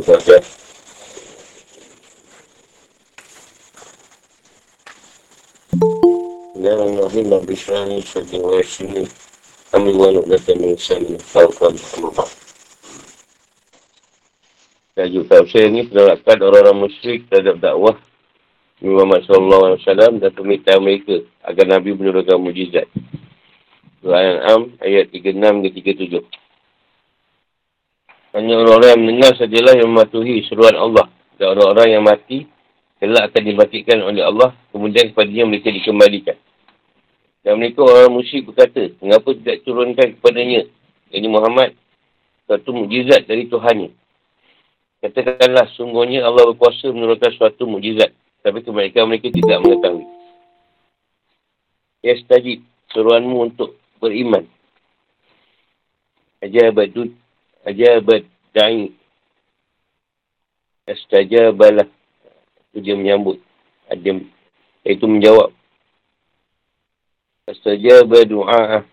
saja. Bismillahirrahmanirrahim. Bismillahirrahmanirrahim. Bismillahirrahmanirrahim. Amin wa nu'latan min sani. Tawakal. Tajuk tafsir ini penolakan orang-orang musyrik terhadap dakwah Muhammad SAW dan permintaan mereka agar Nabi menurunkan mujizat. Surah Al-An'am ayat 36 ke 37. Hanya orang-orang yang mendengar sajalah yang mematuhi seruan Allah. Dan orang-orang yang mati, kelak akan dibatikan oleh Allah, kemudian kepadanya mereka dikembalikan. Dan mereka orang musyrik berkata, mengapa tidak turunkan kepadanya, ini Muhammad, suatu mujizat dari Tuhannya. Katakanlah, sungguhnya Allah berkuasa menurunkan suatu mujizat. Tapi kebaikan mereka tidak mengetahui. Ya, setajib seruanmu untuk beriman. Ajabat ajabat da'i astajabalah itu dia menyambut. Dia itu menjawab. Astajaba du'a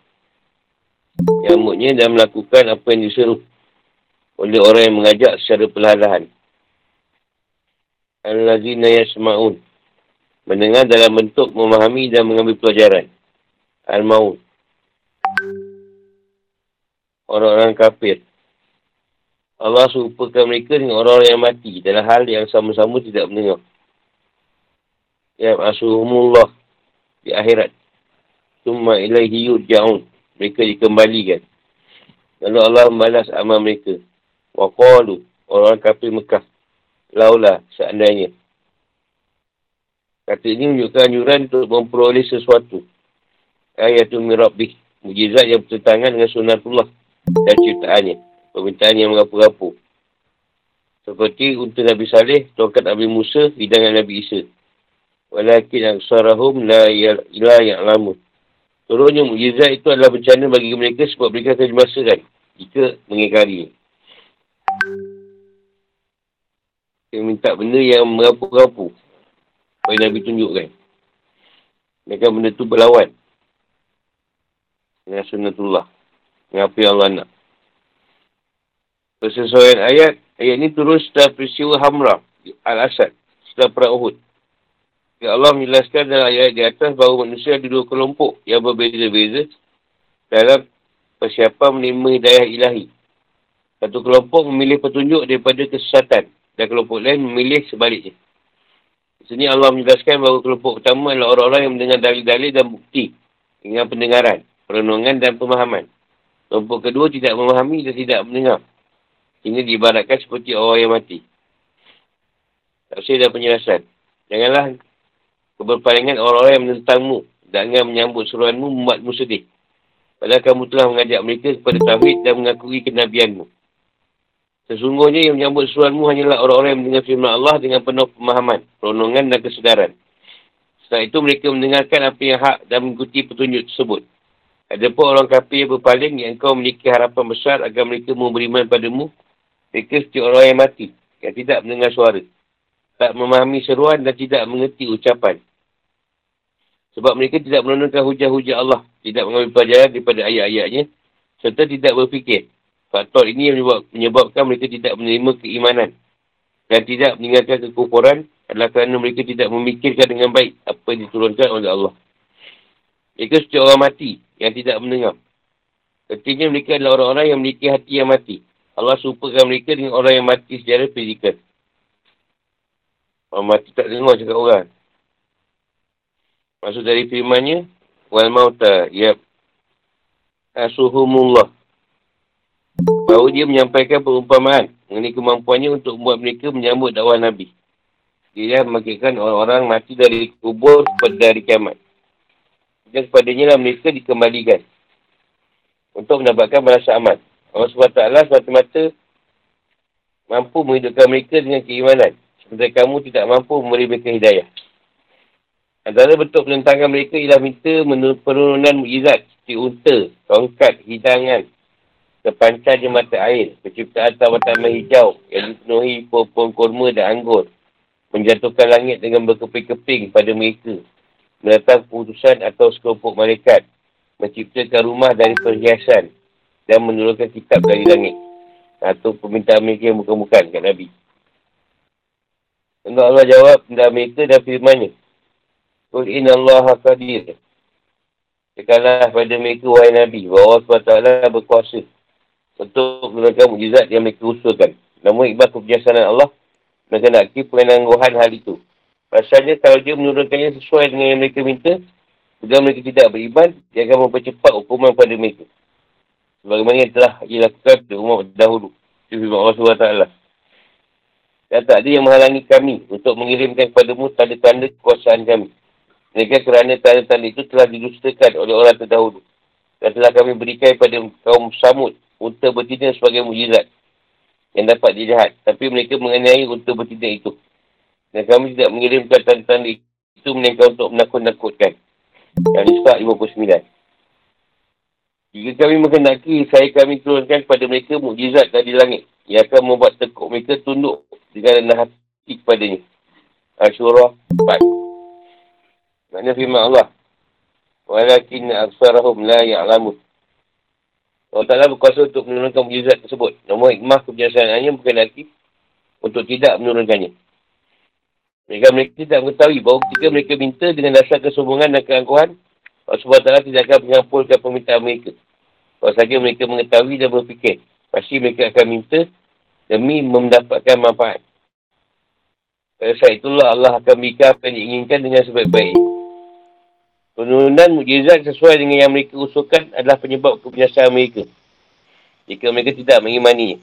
nyambutnya dan melakukan apa yang disuruh oleh orang yang mengajak secara perlahan-lahan. Al-lazina yasma'un. Mendengar dalam bentuk memahami dan mengambil pelajaran. Al-maut orang-orang kafir Allah serupakan mereka dengan orang-orang yang mati dalam hal yang sama-sama tidak mendengar. Ya asuhumullah di akhirat. Tumma ilaihi yudja'un. Mereka dikembalikan. Lalu Allah membalas amal mereka. Wa qalu orang kafir Mekah. Laulah seandainya. Kata ini menunjukkan anjuran untuk memperoleh sesuatu. Ayatul mirabih. Mujizat yang bertentangan dengan sunatullah dan ciptaannya permintaan yang merapu-rapu. Seperti untuk Nabi Saleh, tongkat Nabi Musa, hidangan Nabi Isa. Walakin aksarahum la ila yang lama. Turunnya mujizat itu adalah bencana bagi mereka sebab mereka akan dimasakan jika mengikari. Dia minta benda yang merapu-rapu. Supaya Nabi tunjukkan. Mereka benda tu berlawan. Dengan sunnatullah. Dengan apa yang Allah nak. Persesuaian ayat, ayat ini turun setelah peristiwa Hamra, Al-Asad, setelah perang Uhud. Ya Allah menjelaskan dalam ayat di atas bahawa manusia ada dua kelompok yang berbeza-beza dalam persiapan menerima hidayah ilahi. Satu kelompok memilih petunjuk daripada kesesatan dan kelompok lain memilih sebaliknya. Di sini Allah menjelaskan bahawa kelompok pertama adalah orang-orang yang mendengar dalil-dalil dan bukti dengan pendengaran, perenungan dan pemahaman. Kelompok kedua tidak memahami dan tidak mendengar. Ini diibaratkan seperti orang yang mati. Tafsir dan penjelasan. Janganlah keberpalingan orang-orang yang menentangmu dan dengan menyambut seruanmu membuatmu sedih. Padahal kamu telah mengajak mereka kepada tauhid dan mengakui kenabianmu. Sesungguhnya yang menyambut seruanmu hanyalah orang-orang yang mendengar firman Allah dengan penuh pemahaman, peronongan dan kesedaran. Setelah itu mereka mendengarkan apa yang hak dan mengikuti petunjuk tersebut. Ada pun orang kafir yang berpaling yang kau memiliki harapan besar agar mereka mau beriman padamu mereka seperti orang yang mati, yang tidak mendengar suara. Tak memahami seruan dan tidak mengerti ucapan. Sebab mereka tidak menentukan hujah-hujah Allah. Tidak mengambil pelajaran daripada ayat-ayatnya. Serta tidak berfikir. Faktor ini yang menyebabkan mereka tidak menerima keimanan. Dan tidak meninggalkan kekufuran adalah kerana mereka tidak memikirkan dengan baik apa yang diturunkan oleh Allah. Mereka seperti orang mati yang tidak mendengar. Ketika mereka adalah orang-orang yang memiliki hati yang mati. Allah serupakan mereka dengan orang yang mati secara fizikal. Orang mati tak dengar cakap orang. Maksud dari firmannya, wal mauta, ya asuhumullah. Bahawa dia menyampaikan perumpamaan mengenai kemampuannya untuk membuat mereka menyambut dakwah Nabi. Dia membangkitkan orang-orang mati dari kubur pada hari kiamat. Dan kepadanya lah mereka dikembalikan untuk mendapatkan balas amat. Allah SWT semata-mata mampu menghidupkan mereka dengan keimanan. Seperti kamu tidak mampu memberi mereka hidayah. Antara bentuk penentangan mereka ialah minta penurunan mujizat seperti unta, tongkat, hidangan, terpancar di mata air, penciptaan taman-taman hijau yang dipenuhi pohon kurma dan anggur, menjatuhkan langit dengan berkeping-keping pada mereka, mendatang keputusan atau sekelompok malaikat, menciptakan rumah dari perhiasan, dan menurunkan kitab dari langit. Atau permintaan mereka yang bukan-bukan kat Nabi. Tengok Allah jawab tentang mereka dan firmannya. Kul inna Allah qadir. Cakalah pada mereka wahai Nabi. Bahawa Allah SWT berkuasa. Untuk menggunakan mujizat yang mereka usulkan. Namun ibadah kebiasaan Allah. Mereka nak kira penangguhan hal itu. Pasalnya kalau dia menurunkannya sesuai dengan yang mereka minta. Jika mereka tidak beriman. Dia akan mempercepat hukuman pada mereka. Sebagaimana yang telah dilakukan di umat dahulu. Itu Allah SWT. Dan tak ada yang menghalangi kami untuk mengirimkan kepadamu tanda-tanda kekuasaan kami. Mereka kerana tanda-tanda itu telah didustakan oleh orang terdahulu. Dan telah kami berikan kepada kaum samud untuk bertindak sebagai mujizat yang dapat dilihat. Tapi mereka mengenai untuk bertindak itu. Dan kami tidak mengirimkan tanda-tanda itu melainkan untuk menakut-nakutkan. Yang disebut 59. Jika kami mengendaki, saya kami turunkan kepada mereka mujizat dari langit. Yang akan membuat tekuk mereka tunduk dengan rendah hati kepadanya. Ashura 4. Maknanya firman Allah. Walakin aksarahum la ya'lamun. Allah Ta'ala berkuasa untuk menurunkan mujizat tersebut. Namun hikmah kebiasaannya bukan lagi untuk tidak menurunkannya. Mereka mereka tidak mengetahui bahawa ketika mereka minta dengan dasar kesombongan dan keangkuhan, Allah SWT tidak akan mengampulkan permintaan mereka. Kalau saja mereka mengetahui dan berfikir, pasti mereka akan minta demi mendapatkan manfaat. Pada saat itulah Allah akan berikan apa yang diinginkan dengan sebaik-baik. Penurunan mujizat sesuai dengan yang mereka usulkan adalah penyebab kebiasaan mereka. Jika mereka tidak mengimani.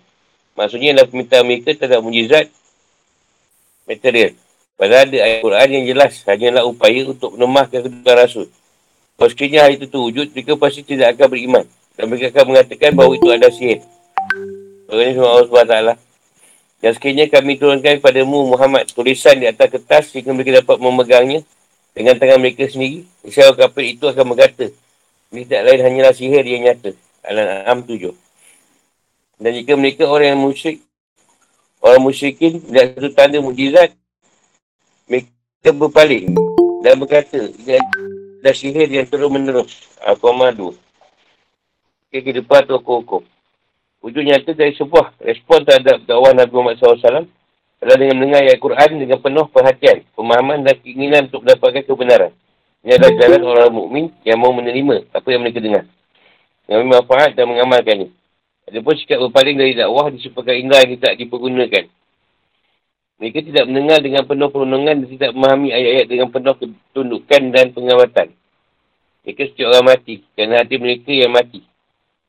Maksudnya adalah permintaan mereka terhadap mujizat material. Padahal ada ayat Quran yang jelas hanyalah upaya untuk menemahkan kedua rasul. Kalau sekiranya hal itu terwujud, mereka pasti tidak akan beriman. Dan mereka akan mengatakan bahawa itu adalah sihir. Bagaimana semua Allah SWT. Dan sekiranya kami turunkan kepadamu Muhammad tulisan di atas kertas sehingga mereka dapat memegangnya dengan tangan mereka sendiri. Isyarat kafir itu akan berkata. Ini tidak lain hanyalah sihir yang nyata. Al-An'am 7. Dan jika mereka orang yang musyrik, orang musyrikin tidak satu tanda mujizat, mereka berpaling dan berkata, ini adalah sihir yang terus menerus. Al-Qamadu. Kehidupan atau hukum-hukum. Wujud nyata dari sebuah respon terhadap dakwah Nabi Muhammad SAW adalah dengan mendengar ayat Quran dengan penuh perhatian, pemahaman dan keinginan untuk mendapatkan kebenaran. Ini adalah jalan orang mukmin yang mau menerima apa yang mereka dengar. Yang manfaat dan mengamalkannya. Ada pun sikap berpaling dari dakwah disebabkan indah yang tidak dipergunakan. Mereka tidak mendengar dengan penuh perundungan dan tidak memahami ayat-ayat dengan penuh ketundukan dan pengamatan. Mereka setiap orang mati kerana hati mereka yang mati.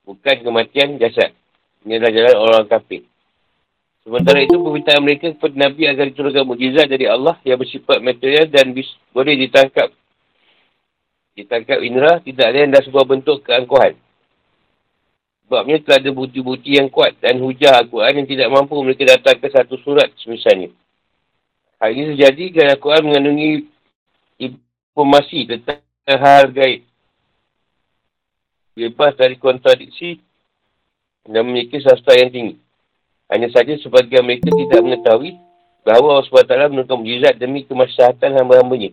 Bukan kematian jasad. Ini adalah jalan orang kafir. Sementara itu, permintaan mereka kepada Nabi agar diturunkan mujizat dari Allah yang bersifat material dan boleh ditangkap. Ditangkap indera, tidak ada yang dah sebuah bentuk keangkuhan. Sebabnya telah ada bukti-bukti yang kuat dan hujah Al-Quran yang tidak mampu mereka datang ke satu surat semisalnya. Hal ini terjadi kerana Al-Quran mengandungi informasi tentang hal gaib. Lepas dari kontradiksi dan memiliki sastra yang tinggi. Hanya saja sebagian mereka tidak mengetahui bahawa Allah SWT menurunkan mujizat demi kemaslahatan hamba-hambanya.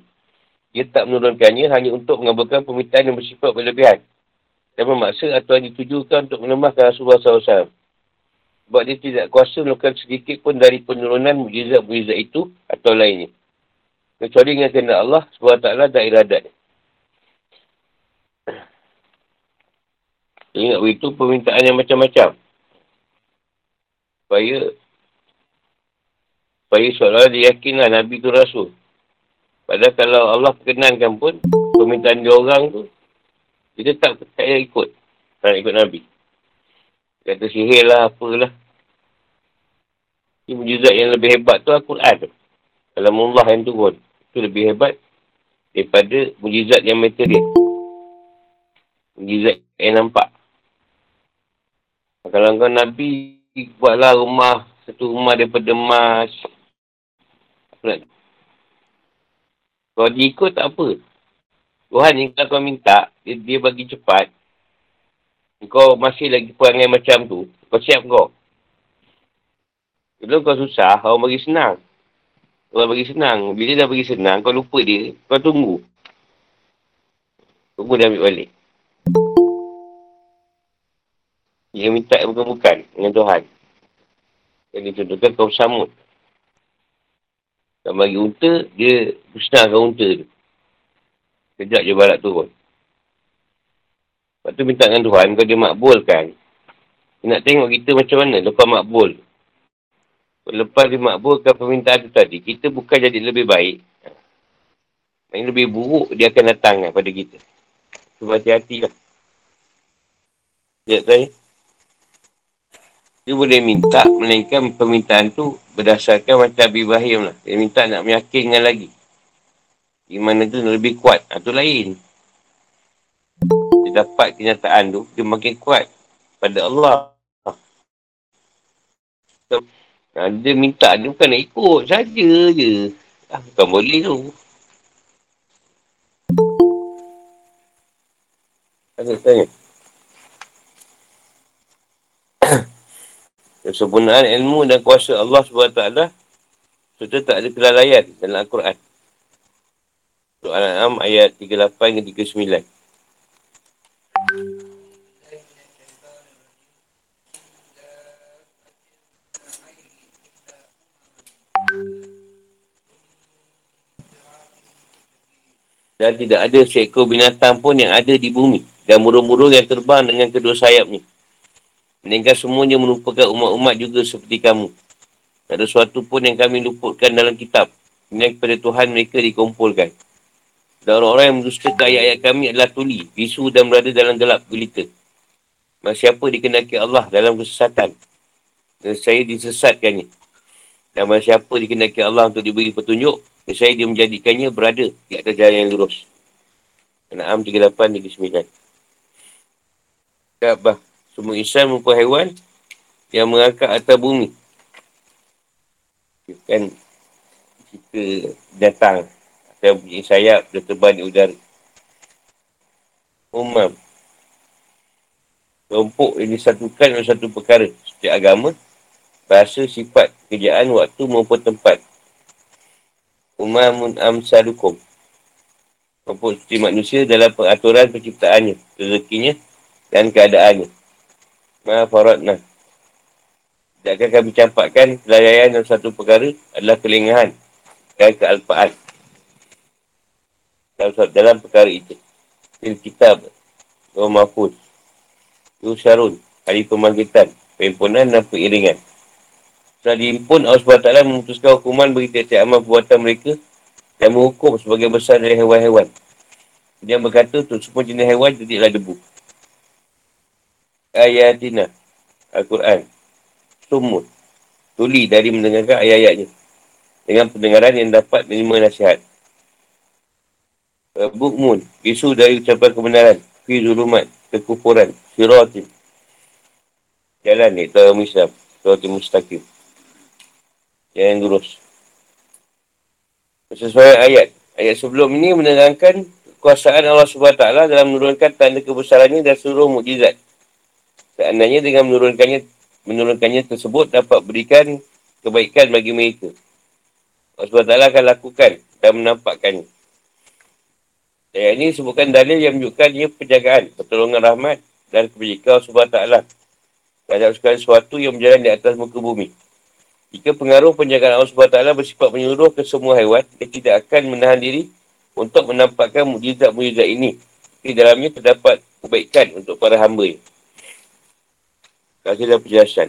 Dia tak menurunkannya hanya untuk mengabulkan permintaan yang bersifat berlebihan dan memaksa atau ditujukan untuk melemahkan Rasulullah SAW. Sebab dia tidak kuasa melakukan sedikit pun dari penurunan mujizat-mujizat itu atau lainnya. Kecuali dengan kena Allah SWT dan iradat. Ingat begitu permintaan yang macam-macam. Supaya supaya seolah dia yakinlah Nabi tu Rasul. Padahal kalau Allah perkenankan pun permintaan dia orang tu kita tak percaya ikut. Tak ikut Nabi. Kata sihir lah apalah. Ini mujizat yang lebih hebat tu Al-Quran. Kalau Allah yang turun. Itu lebih hebat daripada mujizat yang material. Mujizat yang nampak. Kalau kau Nabi buatlah rumah, satu rumah daripada emas. Kalau dia ikut tak apa. Tuhan ni kalau kau minta, dia, dia bagi cepat. Kau masih lagi perangai macam tu. Kau siap kau. Kalau kau susah, kau bagi senang. Kau bagi senang. Bila dah bagi senang, kau lupa dia, kau tunggu. Tunggu dia ambil balik. Dia minta bukan-bukan dengan Tuhan. Yang dicontohkan kaum samud. Dan bagi unta, dia musnahkan unta tu. Kejap je barat turun. Lepas tu minta dengan Tuhan, kalau dia makbulkan, dia nak tengok kita macam mana lepas makbul. Lepas dia makbulkan permintaan tu tadi, kita bukan jadi lebih baik. Yang lebih buruk, dia akan datang pada kita. Sebab hati-hati lah. Sekejap saya. Dia boleh minta, melainkan permintaan tu berdasarkan macam Abi Ibrahim lah. Dia minta nak meyakinkan lagi. Iman tu lebih kuat. Itu ha, lain. Dia dapat kenyataan tu, dia makin kuat pada Allah. So, ha, dia minta, dia bukan nak ikut saja je. Ah, bukan boleh tu. Ada tanya. Kesempurnaan ilmu dan kuasa Allah SWT serta tak ada kelalaian dalam Al-Quran. Surah Al-An'am ayat 38 hingga 39. Dan tidak ada seekor binatang pun yang ada di bumi. Dan burung-burung yang terbang dengan kedua sayapnya. Melainkan semuanya merupakan umat-umat juga seperti kamu. Tak ada sesuatu pun yang kami luputkan dalam kitab. Ini kepada Tuhan mereka dikumpulkan. Dan orang-orang yang mendustakan ayat-ayat kami adalah tuli, bisu dan berada dalam gelap gelita. Maka siapa dikenaki Allah dalam kesesatan, dan saya disesatkannya. Dan maka siapa dikenaki Allah untuk diberi petunjuk, dan saya dia menjadikannya berada di atas jalan yang lurus. An'am 38-39. Kaabah semua insan maupun haiwan yang mengangkat atas bumi. Kan kita datang atau punya sayap dia terbang di udara. Umam. Kelompok yang disatukan oleh satu perkara. Setiap agama, bahasa, sifat, kerjaan, waktu maupun tempat. Umamun amsalukum. Kelompok seperti manusia dalam peraturan penciptaannya, rezekinya dan keadaannya. Ma faradna. Tidakkan kami campakkan kelayaan dalam satu perkara adalah kelengahan dan kealpaan. Dalam, dalam perkara itu. Fil kitab. Wa mafud. Yusharun. Hari pemangkitan. Perhimpunan dan periringan. Setelah diimpun, Allah SWT memutuskan hukuman bagi tiap-tiap amal perbuatan mereka dan menghukum sebagai besar dari hewan-hewan. Dia berkata, untuk semua jenis hewan tidaklah debu ayatina Al-Quran sumut tuli dari mendengarkan ayat-ayatnya dengan pendengaran yang dapat menerima nasihat Bukmun, bisu dari ucapan kebenaran. Fi zulumat, kekufuran. Siratim jalan ni, tahu Islam siratim mustaqim. Yang lurus. Sesuai ayat. Ayat sebelum ini menerangkan kekuasaan Allah SWT dalam menurunkan tanda kebesarannya dan seluruh mukjizat. Seandainya dengan menurunkannya menurunkannya tersebut dapat berikan kebaikan bagi mereka. Allah SWT akan lakukan dan menampakkannya. Ayat ini sebutkan dalil yang menunjukkan ia penjagaan, pertolongan rahmat dan kebajikan Allah SWT terhadap segala sesuatu yang berjalan di atas muka bumi. Jika pengaruh penjagaan Allah SWT bersifat menyeluruh ke semua haiwan, dia tidak akan menahan diri untuk menampakkan mujizat-mujizat ini. Di dalamnya terdapat kebaikan untuk para hamba ini. Kasih dan penjelasan.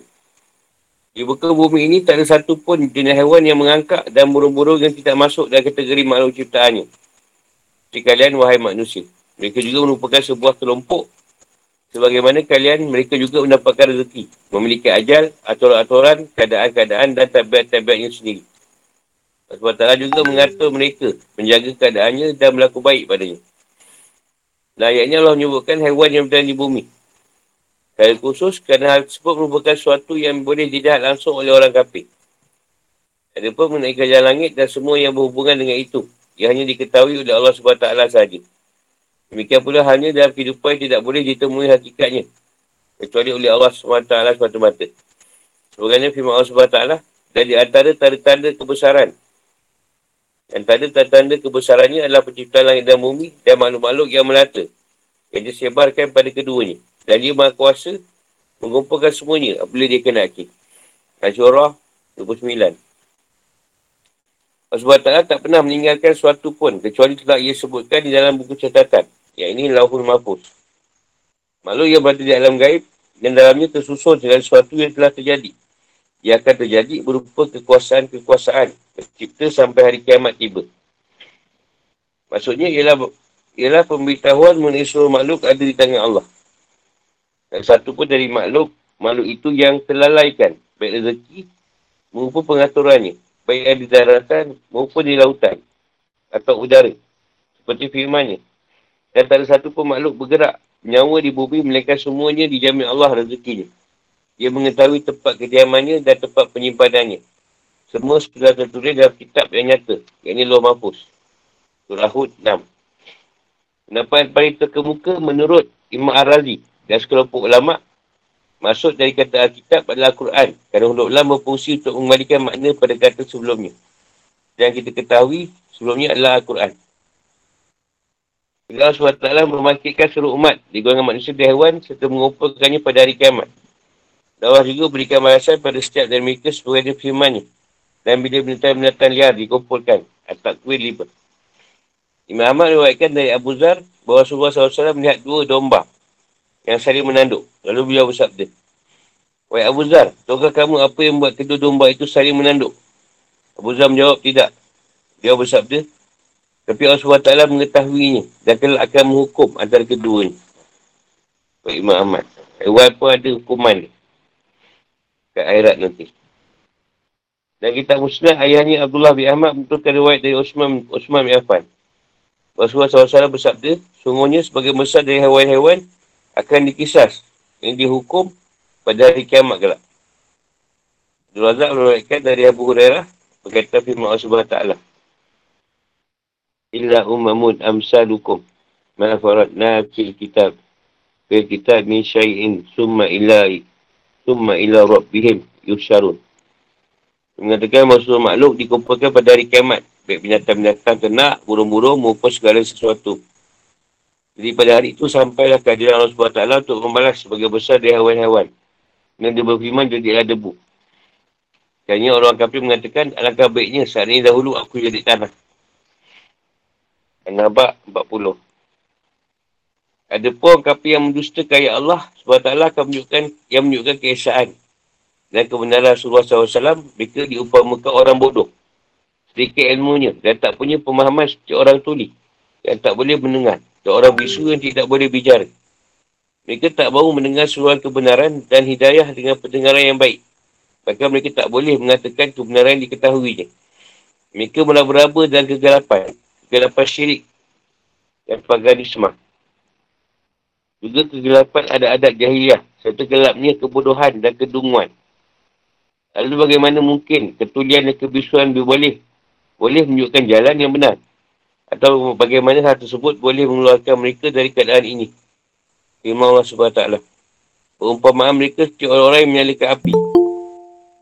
Di muka bumi ini tak ada satu pun jenis haiwan yang mengangkat dan burung-burung yang tidak masuk dalam kategori makhluk ciptaannya. Seperti kalian, wahai manusia. Mereka juga merupakan sebuah kelompok. Sebagaimana kalian, mereka juga mendapatkan rezeki. Memiliki ajal, aturan-aturan, keadaan-keadaan dan tabiat-tabiatnya sendiri. Sebab Allah juga mengatur mereka, menjaga keadaannya dan berlaku baik padanya. Dan ayatnya Allah menyebutkan haiwan yang berada di bumi. Kali khusus kerana hal tersebut merupakan sesuatu yang boleh dilihat langsung oleh orang kafir. Ada pun mengenai kerajaan langit dan semua yang berhubungan dengan itu. Yang hanya diketahui oleh Allah SWT sahaja. Demikian pula halnya dalam kehidupan yang tidak boleh ditemui hakikatnya. Kecuali oleh Allah SWT semata-mata. Sebagainya firman Allah SWT dan di antara tanda-tanda kebesaran. Antara tanda-tanda kebesarannya adalah penciptaan langit dan bumi dan makhluk-makhluk yang melata. Yang disebarkan pada keduanya. Dan dia maha kuasa mengumpulkan semuanya apabila dia kena akhir. Asyurah 29. SWT tak pernah meninggalkan sesuatu pun kecuali telah ia sebutkan di dalam buku catatan. Yang ini Lauhul Mahfuz. Makhluk yang berada di alam gaib dan dalamnya tersusun dengan sesuatu yang telah terjadi. Ia akan terjadi berupa kekuasaan-kekuasaan tercipta sampai hari kiamat tiba. Maksudnya ialah ialah pemberitahuan mengenai seluruh makhluk ada di tangan Allah. Dan satu pun dari makhluk, makhluk itu yang terlalaikan. Baik rezeki maupun pengaturannya baik yang di daratan maupun di lautan atau udara. Seperti firmannya. Dan tak ada satu pun makhluk bergerak nyawa di bumi melainkan semuanya dijamin Allah rezekinya. Dia mengetahui tempat kediamannya dan tempat penyimpanannya. Semua sudah tertulis dalam kitab yang nyata. Yang ini Luar Mahfuz. Surah Hud 6. Pendapat paling terkemuka menurut Imam Ar-Razi dan sekelompok ulama' Maksud dari kata Alkitab adalah Al-Quran. Kerana ulama berfungsi untuk mengembalikan makna pada kata sebelumnya. Dan kita ketahui sebelumnya adalah Al-Quran. Allah SWT memakitkan seluruh umat di golongan manusia dan hewan serta mengumpulkannya pada hari kiamat. Allah juga berikan balasan pada setiap dari mereka sebagai firmannya. Dan bila binatang-binatang liar dikumpulkan. Atak kuih lima. Imam Ahmad mewaitkan dari Abu Zar bahawa Rasulullah SAW melihat dua domba yang saling menanduk. Lalu beliau bersabda. Wahai Abu Zar, tahukah kamu apa yang buat kedua domba itu saling menanduk? Abu Zar menjawab, tidak. Dia bersabda, tapi Allah SWT mengetahuinya dan kelak akan menghukum antara kedua ini. Baik Imam Ahmad. Hewan pun ada hukuman ni. Kat akhirat nanti. Dan kita musnah ayahnya Abdullah bin Ahmad betulkan riwayat dari Osman, Osman bin Affan. Rasulullah SAW bersabda, sungguhnya sebagai besar dari hewan-hewan akan dikisas yang dihukum pada hari kiamat gelap. Abdul Razak meruatkan dari Abu Hurairah berkata firman Allah Taala. Illa umamun amsalukum ma faradna fil kitab fil kitab min syai'in summa ila summa ila rabbihim yusyarun. Mengatakan maksud makhluk dikumpulkan pada hari kiamat. Baik binatang-binatang ternak, burung-burung maupun segala sesuatu. Jadi pada hari itu sampailah kehadiran Allah SWT untuk membalas sebagai besar dari hewan-hewan. Dan dia berfirman jadilah debu. Kayaknya orang kafir mengatakan, alangkah baiknya saat ini dahulu aku jadi tanah. An-Nabak 40. Ada pun kafir yang mendustakan ayat Allah SWT akan menunjukkan, yang menunjukkan keesaan dan kebenaran Rasulullah SAW, mereka diumpamakan orang bodoh. Sedikit ilmunya dan tak punya pemahaman seperti orang tuli yang tak boleh mendengar. Dan orang bisu yang tidak boleh bicara. Mereka tak mahu mendengar seruan kebenaran dan hidayah dengan pendengaran yang baik. Bahkan mereka tak boleh mengatakan kebenaran yang diketahuinya. Mereka meraba-raba dan kegelapan. Kegelapan syirik dan paganisme. Juga kegelapan ada adat jahiliah serta gelapnya kebodohan dan kedunguan. Lalu bagaimana mungkin ketulian dan kebisuan boleh boleh menunjukkan jalan yang benar? Atau bagaimana hal tersebut boleh mengeluarkan mereka dari keadaan ini. Firman Allah SWT. Perumpamaan mereka seperti orang-orang yang menyalakan api.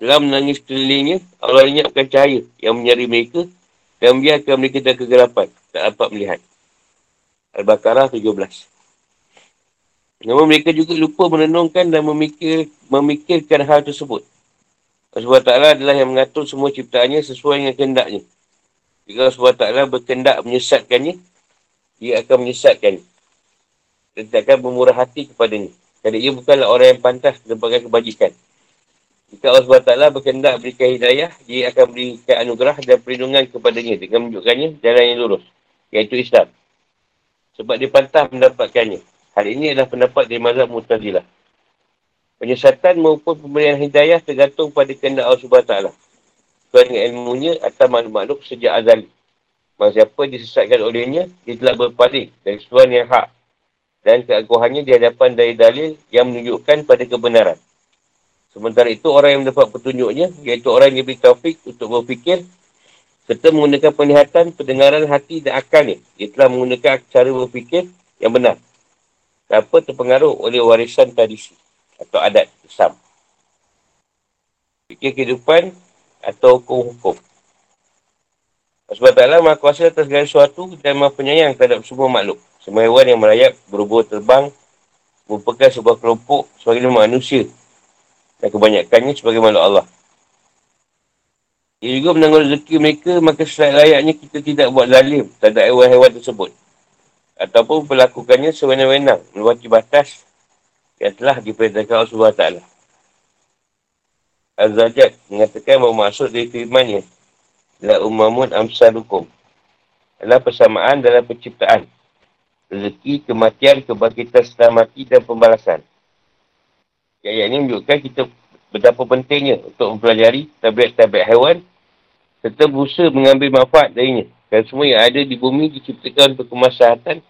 Dalam menangis kelilingnya, Allah lenyapkan cahaya yang menyari mereka dan membiarkan mereka dalam kegelapan. Tak dapat melihat. Al-Baqarah 17. Namun mereka juga lupa menenungkan dan memikir, memikirkan hal tersebut. Allah SWT adalah yang mengatur semua ciptaannya sesuai dengan kehendaknya. Jika SWT berkendak menyesatkannya, dia akan menyesatkan. Dan tidak akan bermurah hati kepadanya. Kerana ia bukanlah orang yang pantas mendapatkan kebajikan. Jika Allah SWT berkendak berikan hidayah, dia akan berikan anugerah dan perlindungan kepadanya dengan menunjukkannya jalan yang lurus. Iaitu Islam. Sebab dia pantas mendapatkannya. Hal ini adalah pendapat dari mazhab Mu'tazilah. Penyesatan maupun pemberian hidayah tergantung pada kehendak Allah SWT sesuai dengan ilmunya atau makhluk-makhluk sejak azali. Maka siapa disesatkan olehnya, dia telah berpaling dari sesuatu yang hak. Dan keaguhannya di hadapan dari dalil yang menunjukkan pada kebenaran. Sementara itu, orang yang mendapat petunjuknya, iaitu orang yang diberi taufik untuk berfikir, serta menggunakan penglihatan, pendengaran hati dan akalnya. Dia telah menggunakan cara berfikir yang benar. Tanpa terpengaruh oleh warisan tradisi atau adat Islam. Fikir kehidupan atau hukum-hukum. Sebab taklah maha kuasa atas segala sesuatu dan maha penyayang terhadap semua makhluk. Semua hewan yang merayap, berubah terbang, merupakan sebuah kelompok sebagai manusia. Dan kebanyakannya sebagai makhluk Allah. Ia juga menanggung rezeki mereka, maka selain layaknya kita tidak buat zalim terhadap hewan-hewan tersebut. Ataupun melakukannya sewenang-wenang, melewati batas yang telah diperintahkan Allah SWT. Az-Zajat mengatakan bahawa maksud dari firmannya La umamun amsalukum adalah persamaan dalam penciptaan rezeki, kematian, kebangkitan setelah mati dan pembalasan. Ayat ini menunjukkan kita betapa pentingnya untuk mempelajari tabiat-tabiat hewan serta berusaha mengambil manfaat darinya. Dan semua yang ada di bumi diciptakan untuk kemaslahatan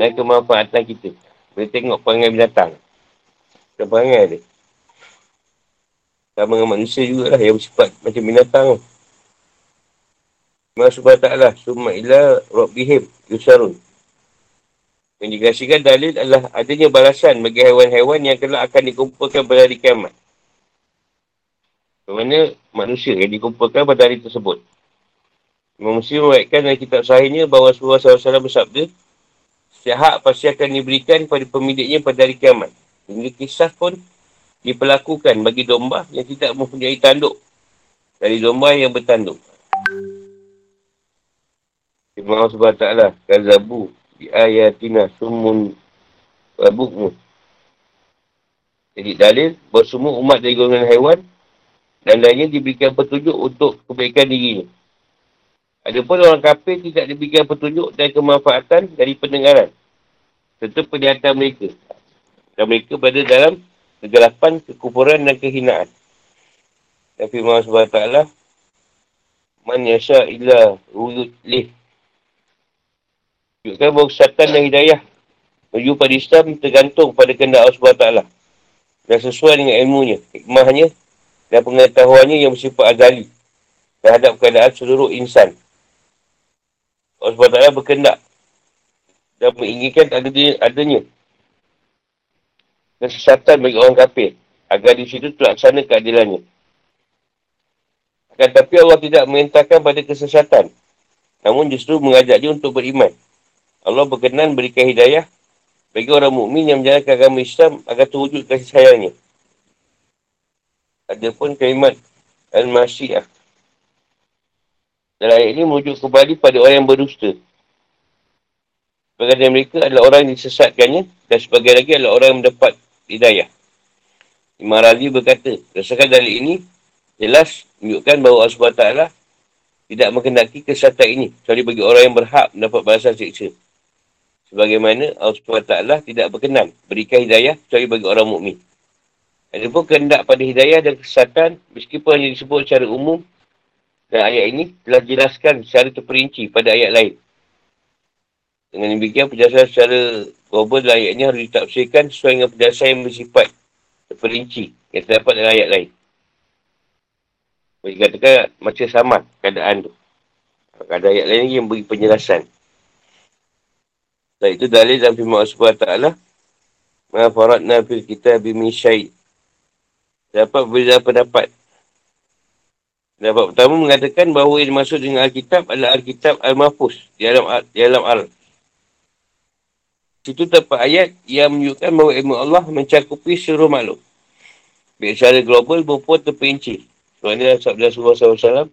dan kemanfaatan kita. Boleh tengok perangai binatang. Dan perangai dia. Sama dengan manusia juga lah yang bersifat macam binatang. Allah subhanahu wa ta'ala. Summa ila rabbihim yusarun. Dikasihkan dalil adalah adanya balasan bagi hewan-hewan yang kelak akan dikumpulkan pada hari kiamat. Bagaimana manusia yang dikumpulkan pada hari tersebut. Imam Muslim mengatakan dalam kitab sahihnya bahawa Rasulullah SAW bersabda, setiap hak pasti akan diberikan kepada pemiliknya pada hari kiamat. Hingga kisah pun diperlakukan bagi domba yang tidak mempunyai tanduk dari domba yang bertanduk. Imam SWT, Kazabu, di ayatina sumun wabukmu. Jadi dalil bahawa semua umat dari golongan haiwan dan lainnya diberikan petunjuk untuk kebaikan dirinya. Adapun orang kafir tidak diberikan petunjuk dan kemanfaatan dari pendengaran serta penglihatan mereka. Dan mereka berada dalam kegelapan, kekufuran dan kehinaan. Dan firman SWT, Man yasha illa uyut lih. Tunjukkan bahawa dan hidayah menuju pada Islam tergantung pada kehendak Allah SWT. Dan sesuai dengan ilmunya, hikmahnya dan pengetahuannya yang bersifat azali terhadap keadaan seluruh insan. Allah SWT berkendak dan menginginkan adanya, adanya kesesatan bagi orang kafir agar di situ terlaksana keadilannya. Akan tapi Allah tidak mengintakan pada kesesatan namun justru mengajak dia untuk beriman. Allah berkenan berikan hidayah bagi orang mukmin yang menjalankan agama Islam agar terwujud kasih sayangnya. Ada pun kalimat Al-Masyiah. Dalam ayat ini merujuk kembali pada orang yang berdusta. Sebagian mereka adalah orang yang disesatkannya dan sebagian lagi adalah orang yang mendapat hidayah. Imam Razi berkata, berdasarkan dari ini, jelas menunjukkan bahawa Allah SWT tidak mengendaki kesatuan ini kecuali bagi orang yang berhak mendapat balasan siksa. Sebagaimana Allah SWT tidak berkenan berikan hidayah kecuali bagi orang mukmin. Ada pun kehendak pada hidayah dan kesesatan meskipun hanya disebut secara umum dan ayat ini telah jelaskan secara terperinci pada ayat lain. Dengan demikian penjelasan secara global dalam ini harus ditafsirkan sesuai dengan penjelasan yang bersifat terperinci yang terdapat dalam ayat lain. Boleh katakan macam sama keadaan tu. Ada ayat lain lagi yang beri penjelasan. Dan itu dalil dalam firman Allah SWT. Ma faradna fil kitab min syait. Dapat berbeza pendapat. Pendapat pertama mengatakan bahawa yang dimaksud dengan Alkitab adalah Alkitab Al-Mahfuz di alam, di Al. Situ terdapat ayat yang menunjukkan bahawa ilmu Allah mencakupi seluruh makhluk. Baik secara global maupun terperinci. Sebenarnya sabda Rasulullah SAW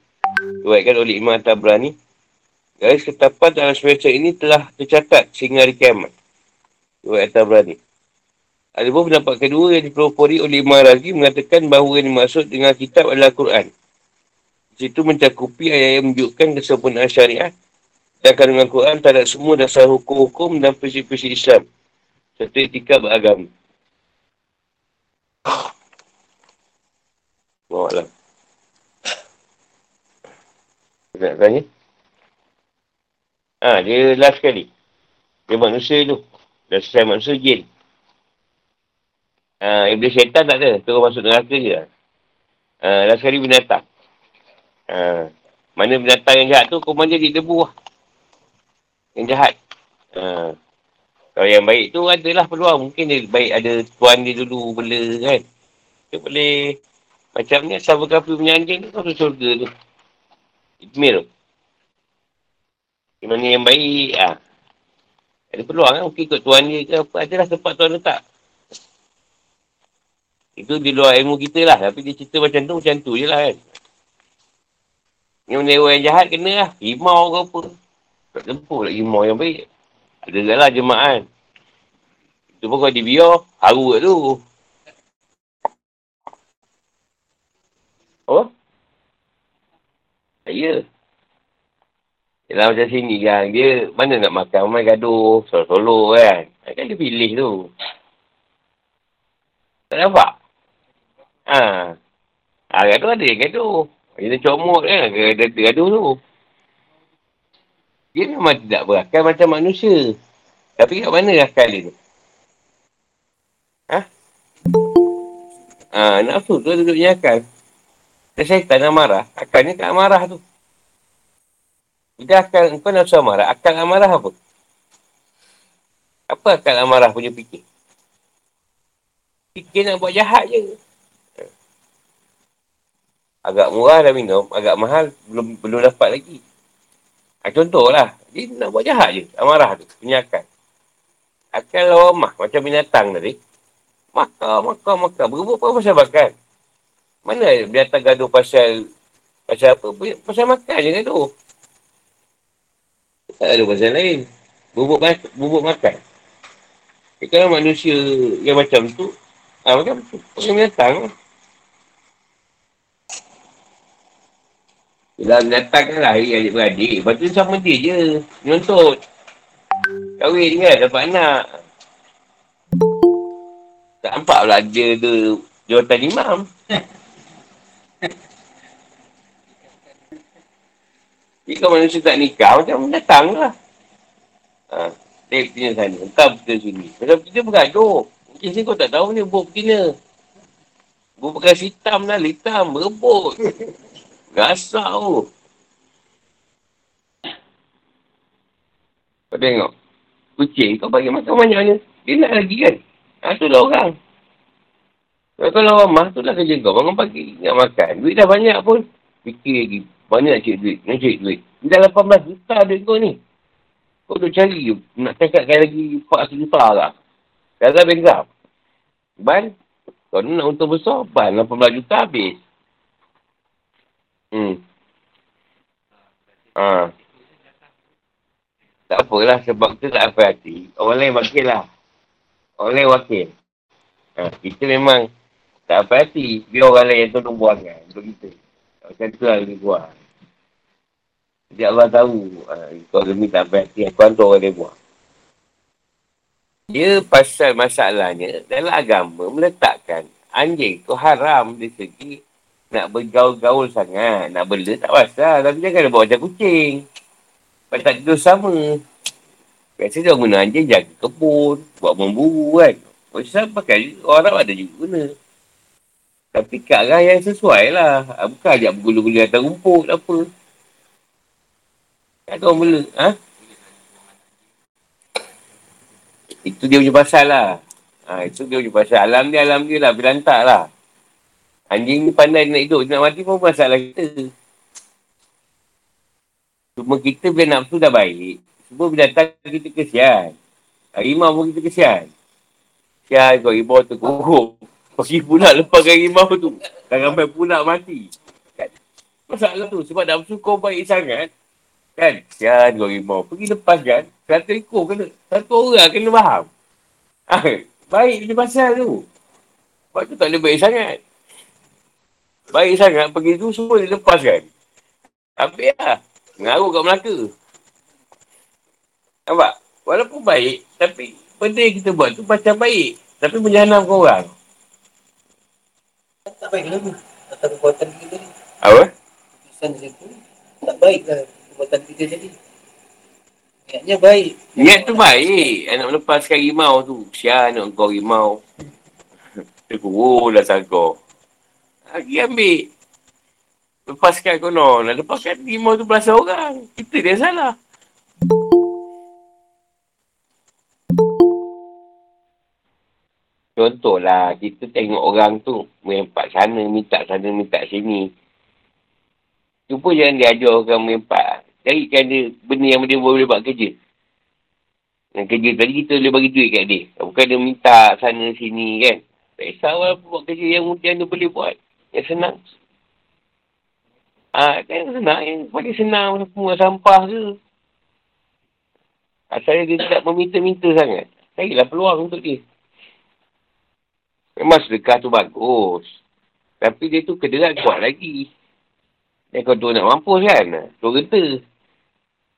diwaikan oleh Imam Tabrani. Garis ketapan dalam semester ini telah tercatat sehingga hari kiamat. Diwaikan Tabrani. Ada pun pendapat kedua yang dipelopori oleh Imam Razi mengatakan bahawa yang dimaksud dengan kitab adalah Quran. Situ mencakupi ayat yang menunjukkan kesempurnaan syariat dan kandungan Quran terhadap semua dasar hukum-hukum dan prinsip-prinsip Islam serta etika beragama. Bawa lah. Nak tanya? Ha, dia last sekali. Dia manusia tu. Dah selesai manusia, jin. Uh, iblis syaitan tak ada. Terus masuk neraka je. Uh, last sekali binatang. Uh, mana binatang yang jahat tu, kau manja di debu lah. Yang jahat. Uh, kalau yang baik tu adalah peluang. Mungkin dia baik ada tuan dia dulu bela kan. Dia boleh macam ni sahabat kapi punya anjing tu kau surga tu. Ikmir tu. Mana yang baik ah. Ada peluang kan mungkin ikut tuan dia ke apa. Adalah tempat tuan letak. Itu di luar ilmu kita lah. Tapi dia cerita macam tu, macam tu je lah kan. Yang menewa yang jahat kena lah. Rimau ke apa. Tak tempur lah rimau yang baik. Ada lah jemaah. Itu pun kalau dibiar, haru kat tu. Apa? Ya. Yalah macam sini kan. Dia mana nak makan. Main gaduh. Solo-solo kan. Kan dia pilih tu. Tak nampak? Ha. Ha, gaduh ada yang gaduh. Dia comot kan. Gaduh, gaduh tu. Dia memang tidak berakal macam manusia. Tapi kat mana akal dia tu? Ha? Ha, nafsu tu duduknya akal. Dan syaitan yang marah, akalnya kat marah tu. Bila akal kau nafsu marah, akal amarah apa? Apa akal amarah punya fikir? Fikir nak buat jahat je. Agak murah dah minum, agak mahal belum belum dapat lagi. Ha, contohlah, dia nak buat jahat je, amarah tu, punya akal. Akal lemah, macam binatang tadi. Maka, maka, maka. Berebut apa pasal makan? Mana binatang gaduh pasal pasal apa? Pasal makan je gaduh. Tak ada pasal lain. Bubuk, bubuk makan. Eh, kalau manusia yang macam tu, ah, macam tu. Macam binatang. Bila binatang kan lahir adik-beradik. Lepas tu sama dia je. Nyontot. Kahwin kan, dapat anak. Tak nampak pula dia tu jawatan imam. Jika manusia tak nikah, macam datang lah. Ha, dia betina sana, entah betina sini. Macam kita bergaduh. Mungkin sini kau tak tahu ni buat betina. Buat bekas hitam lah, hitam, berebut. Gasak tu. Kau tengok. Kucing kau bagi makan banyak ni. Dia nak lagi kan? Ha, tu lah orang. Kalau ramah, tu lah kerja kau. Bangun pagi, nak makan. Duit dah banyak pun. Fikir lagi. Mana nak cari duit? Nak cari duit. Dah 18 juta duit kau ni. Kau tu cari. Nak cakapkan lagi 400 juta lah. Gagal bengkap. Ban. Kau nak untung besar. Ban 18 juta habis. Hmm. Ha. Tak apalah sebab tu tak apa hati. Orang lain bakil lah. Oleh wakil. Ha, kita memang tak apa hati. Biar orang lain yang tolong buang kan. Untuk kita. Macam tu lah dia buang. Jadi Allah tahu. Ha, kalau demi tak apa hati. Aku hantar orang dia buang. Dia pasal masalahnya. Dalam agama meletakkan. Anjing tu haram di segi. Nak bergaul-gaul sangat. Nak bela tak pasal. Tapi jangan buat macam kucing. Pasal tak tidur sama. Biasa dia guna anjing jaga kebun, buat memburu kan. Islam pakai, orang ada juga guna. Tapi kat arah yang sesuai lah. Ah, bukan ajak bergulu-gulu atas rumput apa. Kan orang bela, ha? Itu dia punya pasal lah. Ha, itu dia punya pasal. Alam dia, alam dia lah. Berantak lah. Anjing ni pandai nak hidup, nak mati pun masalah kita. Cuma kita bila nafsu dah baik, semua binatang kita kesian. Harimau pun kita kesian. Kesian kau harimau tu kuruk. Pergi pula lepaskan harimau tu. Dan ramai pula mati. Kan? Masalah tu. Sebab dalam kau baik sangat. Kan? Kesian kau harimau. Pergi lepaskan. Satu ekor kena. Satu orang kena faham. Ha, baik dia pasal tu. Sebab tu tak boleh baik sangat. Baik sangat pergi tu semua dia lepaskan. Habis lah. Ngaruh kat Melaka. Nampak? Walaupun baik, tapi benda yang kita buat tu macam baik. Tapi menjahanam kau orang. Tak baik tu. Atas perbuatan kita ni. Apa? Keputusan macam tu. Tak baik lah perbuatan kita jadi. Niatnya baik. Niat tu baik. Nak melepaskan rimau tu. Sian nak kau rimau. Dia kurung dah sangkau. Lagi ambil. Lepaskan konon. Nak lepaskan rimau tu belasan orang. Kita dia salah. Contohlah, kita tengok orang tu merempat sana, minta sana, minta sini. Cuba jangan dia ajar orang merempat. Carikan dia benda yang dia boleh buat kerja. Yang kerja tadi kita boleh bagi duit kat dia. Bukan dia minta sana sini kan. Tak kisah lah buat kerja yang mungkin dia boleh buat. Yang senang. Ah, kan senang. Yang paling senang semua sampah tu. Asalnya dia tidak meminta-minta sangat. Carilah peluang untuk dia. Memang sedekah tu bagus. Tapi dia tu kederat kuat lagi. Dan kau tu nak mampus kan? Tu renta.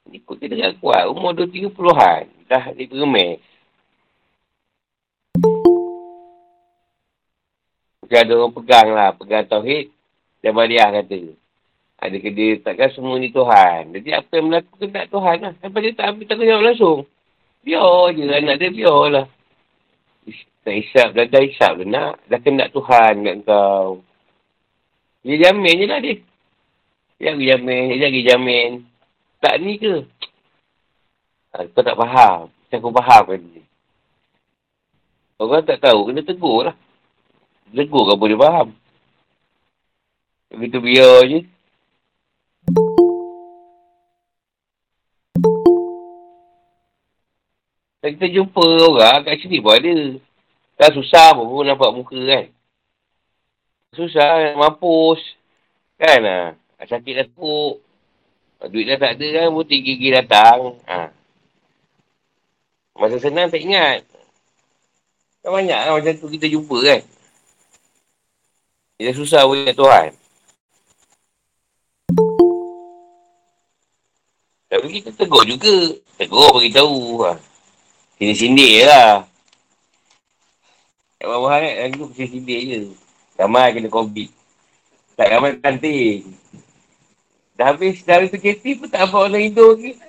Ni kau kederat kuat. Umur 2-3 Dah dia peremes. Mungkin ada orang pegang lah. Pegang Tauhid. Dan Mariah kata. Ada ke dia takkan semua ni Tuhan. Jadi apa yang berlaku kena Tuhan lah. Sampai dia tak ambil tanggungjawab langsung. Biar je anak dia biar lah. Tak isap dah, dah isap dah nak. Dah kena Tuhan kat kau. Dia jamin je lah dia. Dia lagi jamin, dia lagi jamin. Tak ni ke? Ha, kau tak faham. Macam aku faham kan ni. Orang tak tahu, kena tegur lah. Tegur kau boleh faham. Begitu biar je. Dan kita jumpa orang kat sini pun ada. Tak susah pun nampak muka kan. Susah, mampus. Kan ah. Sakit dah teruk. Duit dah tak ada kan, pun tinggi-tinggi datang. Ha. Masa senang tak ingat. Kan banyak kan macam tu kita jumpa kan. Dia susah pun ingat Tuhan. Tapi kita tegur juga. Tegur beritahu. Ha. Sindir-sindir je lah. Tak apa-apa kan, lagi tu sindir je. Ramai kena COVID. Tak ramai kantin. Dah habis, dah habis PKP pun tak apa orang hidup lagi.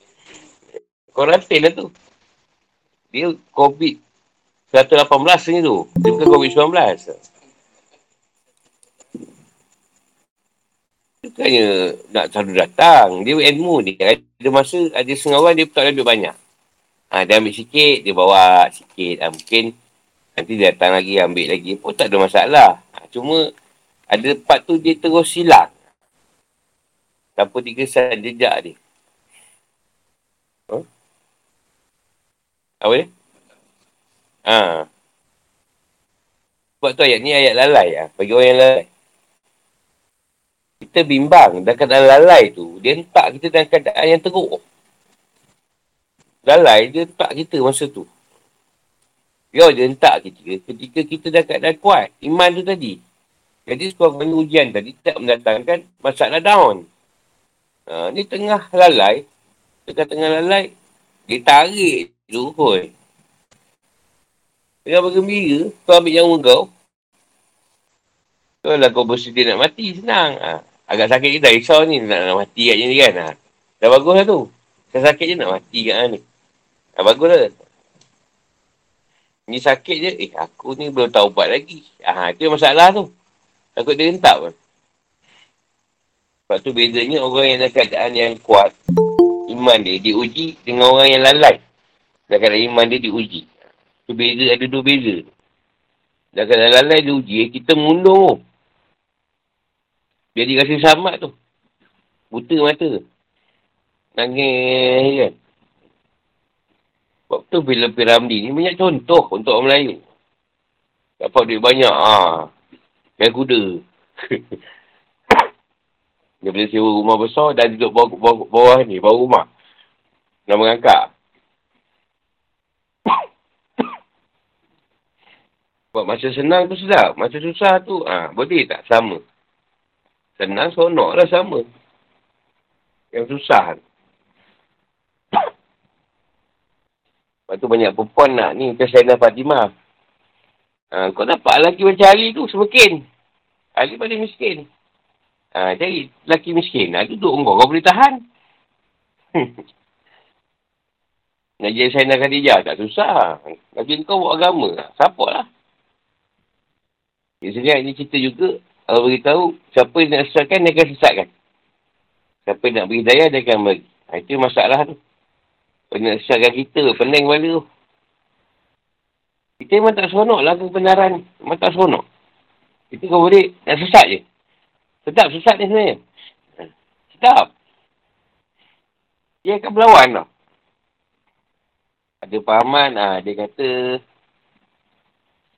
Kuarantin lah tu. Dia COVID 118 ni tu. Dia bukan COVID-19. Bukannya nak selalu datang. Dia ilmu ni. Ada masa, ada setengah orang dia tak duit banyak. Ha, dia ambil sikit, dia bawa sikit. Ha, mungkin nanti dia datang lagi, ambil lagi. Pun tak ada masalah. Ha, cuma ada part tu dia terus silang. Tanpa dikesan jejak dia. Huh? Apa dia? Ha. Sebab tu ayat ni ayat lalai lah. Bagi orang yang lalai. Kita bimbang. Dan keadaan lalai tu, dia hentak kita dalam keadaan yang teruk lalai dia tak kita masa tu. Dia dia hentak kita ketika kita dah keadaan kuat. Iman tu tadi. Jadi sekurang ujian tadi tak mendatangkan masalah down. Ha, ni tengah lalai. Tengah-tengah lalai. Dia tarik tu pun. Tengah bergembira. Kau ambil nyawa kau. Kalau kau bersedia nak mati, senang. Ha, agak sakit kita. Risau ni nak, nak mati kat ni kan. Ha. Dah bagus lah tu. Sakit je nak mati kat ni. Ha, bagus lah. Ni sakit je. Eh, aku ni belum tahu buat lagi. Ha, itu masalah tu. Takut dia hentak pun. Sebab tu bedanya orang yang dalam keadaan yang kuat. Iman dia diuji dengan orang yang lalai. Dalam keadaan iman dia diuji. Tu beza, ada dua beza. Dalam keadaan lalai diuji, kita mundur. Dia kasi selamat tu. Buta mata. Nangis kan. Sebab tu bila Piramdi ni banyak contoh untuk orang Melayu. Dapat duit banyak. Ha. Main kuda. Dia boleh sewa rumah besar dan duduk bawah, bawah, bawah ni, bawah rumah. Nak mengangkat. Sebab masa senang tu sedap. Masa susah tu, ha, boleh tak? Sama. Senang, sonok lah sama. Yang susah. Lepas tu banyak perempuan nak ni macam Sayyidina Fatimah. Ha, kau dapat lelaki macam Ali tu semakin. Ali paling miskin. Ha, jadi lelaki miskin. Ha, duduk kau, kau boleh tahan. nak jadi Sayyidina Khadijah tak susah. Lagi kau buat agama. Support lah. Biasanya cerita juga. Kalau beritahu, siapa yang nak sesatkan, dia akan sesatkan. Siapa yang nak beri daya, dia akan beri. Ha, itu masalah tu. Kena sesatkan kita, pening kepala tu. Kita memang tak seronok lah kebenaran. Memang tak seronok. Kita kau boleh nak sesat je. Sedap sesat ni sebenarnya. Sedap. Dia akan berlawan tau. Ada pahaman, ah dia kata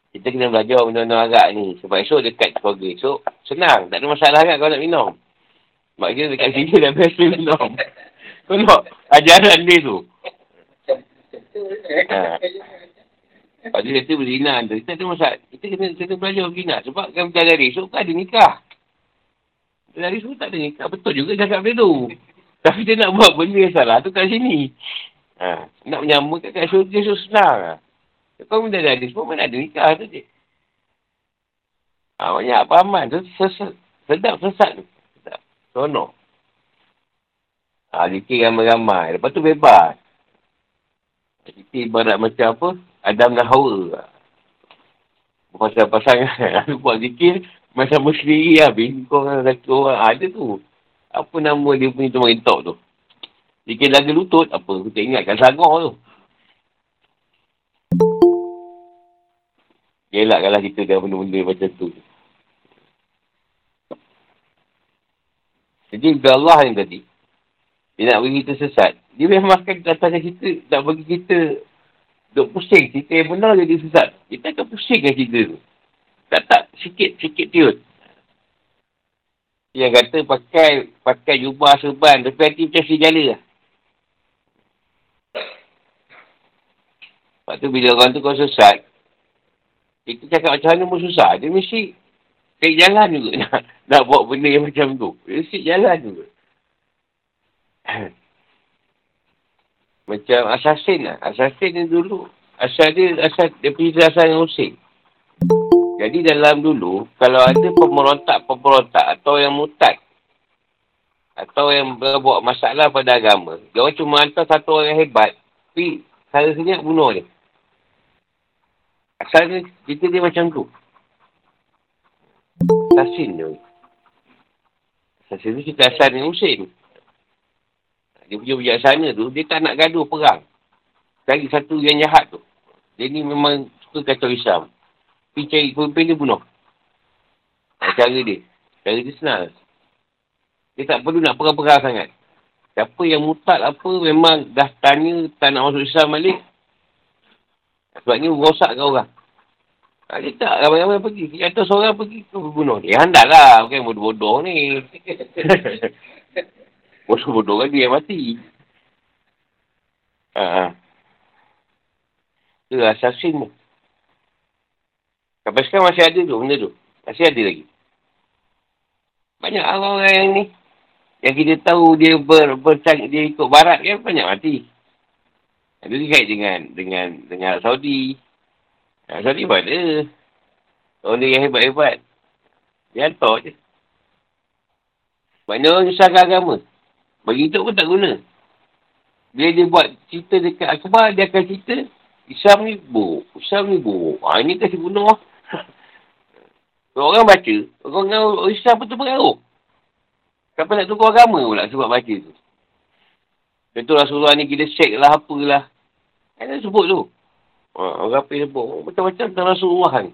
kita kena belajar benda-benda agak ni. Sebab esok dekat keluarga. Esok senang. Tak ada masalah kan kau nak minum. Maknanya dekat sini dah biasa minum. Kau nak ajaran dia tu. Ha. Tu kata berzina tu. Kita ada masalah. Kita kena, kena belajar berzina. Sebab kan kita dari esok kan ada nikah. Kita dari esok tak ada nikah. Betul juga cakap dia tu. Tapi dia nak buat benda salah tu kat sini. Ha. Nak menyamakan kat dia esok senang. Kau minta dari semua mana ada nikah tu je. Ha, banyak pahaman tu. Sedap sesat tu. Sedap. Sonok. Ha, zikir ramai-ramai. Lepas tu bebas. Zikir ibarat macam apa? Adam dan Hawa. Pasal pasangan. Aku buat zikir macam sendiri lah. Bingkong satu orang. Ada tu. Apa nama dia punya tu merintok tu. Zikir lagu lutut. Apa? Kita ingatkan sagar tu. Gelak kalau kita dengan benda-benda macam tu. Jadi, Allah yang tadi. Dia nak bagi kita sesat. Dia memang akan datangkan kita, nak bagi kita duk pusing. Cerita yang benar jadi sesat. Kita akan pusingkan cerita tu. Tak tak, sikit, sikit tiut. Yang kata pakai pakai jubah serban, tapi hati macam serigala lah. Lepas tu bila orang tu kau sesat, kita cakap macam mana pun susah. Dia mesti take jalan juga nak, nak buat benda yang macam tu. Dia mesti jalan juga. macam assassin lah. Assassin ni dulu. Asal dia, asal, dia punya asal yang usik. Jadi dalam dulu, kalau ada pemberontak-pemberontak atau yang mutat, atau yang buat masalah pada agama, dia cuma hantar satu orang yang hebat, tapi senyap bunuh dia. Asalnya cerita dia macam tu. Sasin dia. Sasin tu cerita asal ni Husin. Dia punya bijaksana tu, dia tak nak gaduh perang. Cari satu yang jahat tu. Dia ni memang suka kacau Islam. Pergi cari pemimpin dia bunuh. Cara dia. Cara dia senang. Dia tak perlu nak perang-perang sangat. Siapa yang mutat apa, memang dah tanya tak nak masuk Islam balik, Sebabnya rosakkan orang. Ha, dia tak ramai-ramai pergi. Atau seorang pergi ke bunuh. Ya handak lah. Bukan bodoh-bodoh ni. bodoh-bodoh kan dia yang mati. Ha, ha. Itu assassin tu. Sampai sekarang masih ada tu benda tu. Masih ada lagi. Banyak orang-orang yang ni. Yang kita tahu dia ber, bercang, dia ikut barat kan banyak mati. Itu kait dengan dengan dengan Saudi. Arab Saudi pun ada. Orang dia yang hebat-hebat. Dia hantar je. Maknanya orang nyusahkan agama. Bagi itu pun tak guna. Bila dia buat cerita dekat akhbar, dia akan cerita Islam ni buruk. Islam ni buruk. Ha, ini kasih bunuh. Orang baca, orang, orang Islam pun terpengaruh. Siapa nak tukar agama pula sebab baca tu. Contoh Rasulullah ni kita shake lah apalah. Dia sebut tu. Ha, orang apa sebut. Oh, macam-macam tentang Rasulullah kan.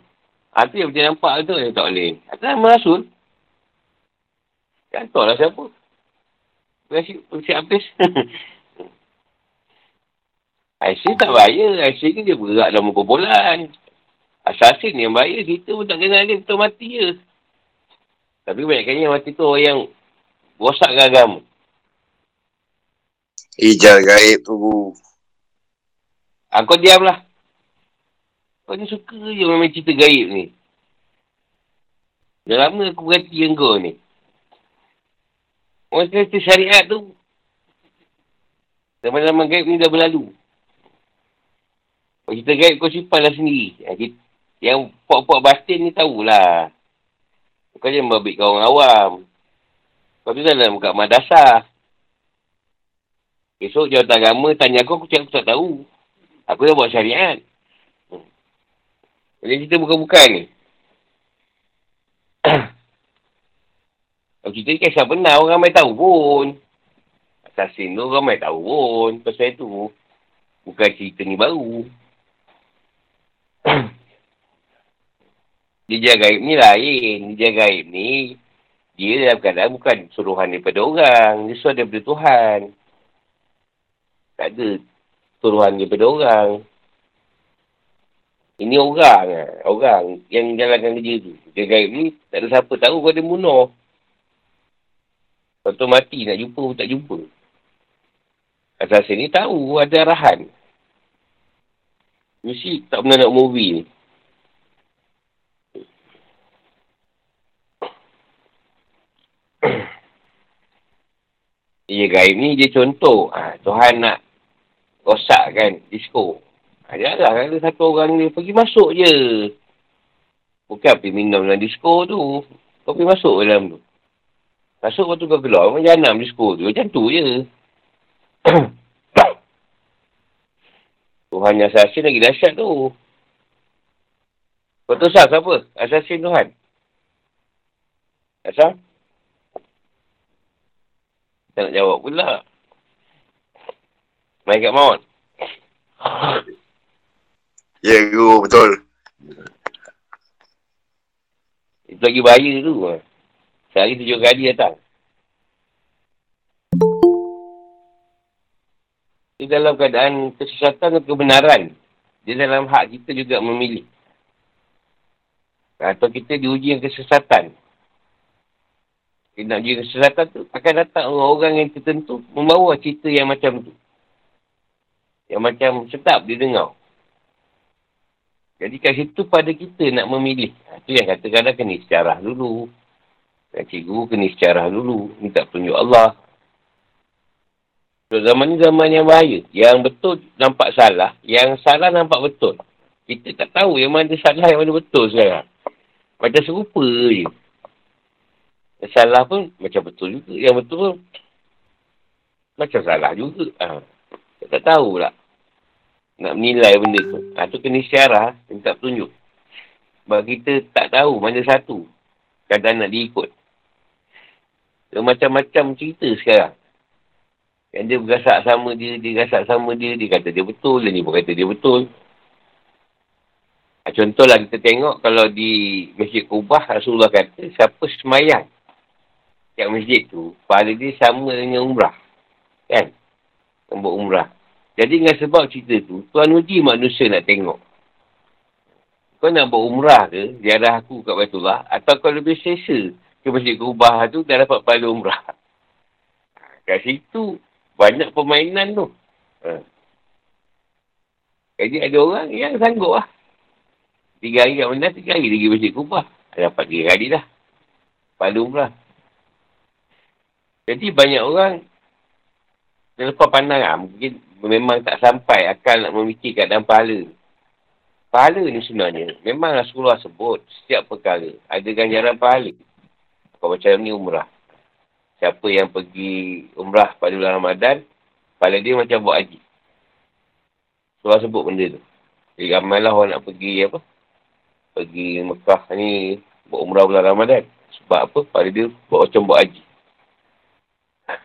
Ha, tu yang macam nampak tu yang tak boleh. Atas nama Rasul. Kan tahu lah siapa. Berhasil, berhasil habis. Aisyah tak bahaya. Aisyah ni dia berat dalam kumpulan. Asasin yang bahaya. Kita pun tak kenal dia. Kita mati je. Tapi banyaknya yang mati tu orang yang rosakkan agama. Ijal gaib tu. Ha, kau diamlah. Kau ni suka je memang cerita gaib ni. Dah lama aku berhati yang kau ni. Orang cerita syariat tu. Zaman-zaman gaib ni dah berlalu. Kau cerita gaib kau simpan lah sendiri. Yang puak-puak batin ni tahulah. Kau jangan berbit kau orang awam. Kau tu dalam kat madrasah. Esok jawatan agama tanya aku, aku cakap aku tak tahu. Aku dah buat syariat. Jadi kita bukan-bukan ni. Kalau cerita ni kisah benar, orang ramai tahu pun. Assassin tu ramai tahu pun. Pasal tu. Bukan cerita ni baru. dia gaib ni lain. Dia gaib ni. Dia dalam keadaan bukan suruhan daripada orang. Dia suruh daripada Tuhan. Tak ada turuhan daripada orang. Ini orang lah. Orang yang jalankan kerja tu. Gaib ni, tak ada siapa tahu kau dia bunuh. Lepas mati nak jumpa pun tak jumpa. Assassin ni tahu ada arahan. Mesti tak pernah nak movie ni. Ia gaib ni dia contoh. Ha, Tuhan nak rosakkan disco. Ha, dia ada kan satu orang ni pergi masuk je. Bukan pergi minum dalam disco tu. Kau pergi masuk dalam tu. Masuk waktu kau keluar. Memang janam disco tu. Macam tu je. Tuhan yang asasin lagi dahsyat tu. Kau tahu sah siapa? Asasin Tuhan. Asal? Tak nak jawab pula. Main kat maut. Ya, yeah, guru. Betul. Itu lagi bahaya tu. Sehari tujuh kali datang. Di dalam keadaan kesesatan atau kebenaran. Di dalam hak kita juga memilih. Atau kita diuji yang kesesatan. Kita nak uji kesesatan tu, akan datang orang-orang yang tertentu membawa cerita yang macam tu. Yang macam sedap dia dengar. Jadi kat situ pada kita nak memilih. Itu ha, yang kata kadang kena sejarah dulu. Dan cikgu kena sejarah dulu. Minta tunjuk Allah. So, zaman ni zaman yang bahaya. Yang betul nampak salah. Yang salah nampak betul. Kita tak tahu yang mana salah, yang mana betul sekarang. Macam serupa je. Yang salah pun macam betul juga. Yang betul pun macam salah juga. Ha. Tak tahu lah. Nak menilai benda tu. Ha, tu kena secara minta tunjuk. Sebab kita tak tahu mana satu. Kadang nak diikut. Dia macam-macam cerita sekarang. Yang dia bergasak sama dia, dia gasak sama dia, dia kata dia betul, dia ni pun kata dia betul. Ha, contohlah kita tengok kalau di Masjid Kubah, Rasulullah kata, siapa semayang kat masjid tu, pahala dia sama dengan umrah. Kan? Yang umrah. Jadi dengan sebab cerita tu, Tuhan uji manusia nak tengok. Kau nak buat umrah ke, ziarah aku kat Baitullah, atau kau lebih selesa ke masjid kubah tu, dah dapat pahala umrah. Kat situ, banyak permainan tu. Ha. Jadi ada orang yang sanggup lah. Tiga hari kat mana, tiga hari lagi masjid kubah. Dapat tiga hari dah. Pahala umrah. Jadi banyak orang dia lepas pandang lah. Mungkin memang tak sampai akal nak memikirkan dalam pahala. Pahala ni sebenarnya, memang Rasulullah sebut setiap perkara. Ada ganjaran pahala. Kau macam ni umrah. Siapa yang pergi umrah pada bulan Ramadan, pahala dia macam buat haji. Rasulullah sebut benda tu. Jadi ramai lah orang nak pergi apa? Pergi Mekah ni, buat umrah bulan Ramadan. Sebab apa? Pada dia buat macam buat haji.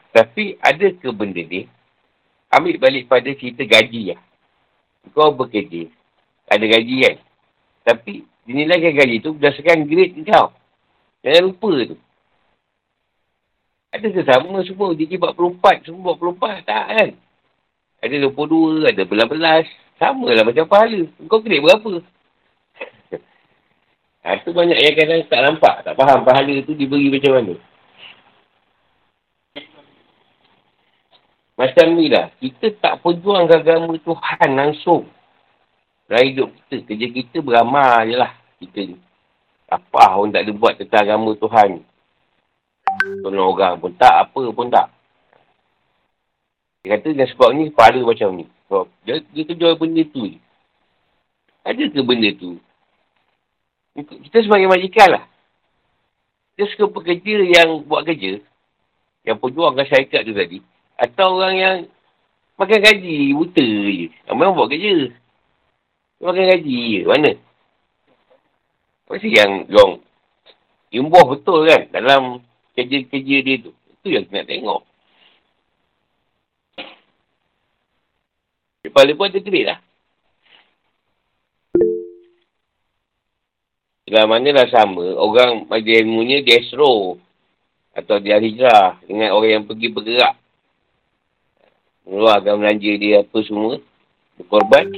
Tapi ada ke benda ni? Ambil balik pada cerita gaji lah. Kau bekerja. Ada gaji kan? Tapi dinilaikan gaji tu berdasarkan grade kau. Jangan lupa tu. Ada sesama semua. Dia 44. Semua 44. Tak kan? Ada 22. Ada 11. Sama lah macam pahala. Kau grade berapa? ha, tu banyak yang kadang tak nampak. Tak faham pahala tu diberi macam mana. Macam ni lah. Kita tak perjuang agama Tuhan langsung. Dalam hidup kita. Kerja kita beramal je lah. Kita ni. Apa orang tak ada buat tentang agama Tuhan. Tolong orang pun tak. Apa pun tak. Dia kata dengan sebab ni, pahala macam ni. So, dia, dia kerja benda tu je. Ada ke benda tu? Kita sebagai majikan lah. Dia suka pekerja yang buat kerja. Yang perjuangkan syarikat tu tadi. Atau orang yang makan gaji, buta je. Memang buat kerja. Makan gaji je. Mana? Pasti yang yang imbuh betul kan dalam kerja-kerja dia tu. Itu yang nak tengok. Kepala pun ada gerik lah. Dalam mana lah sama, orang majlis ilmunya dia Atau dia hijrah dengan orang yang pergi bergerak mengeluarkan belanja dia apa semua. Berkorban.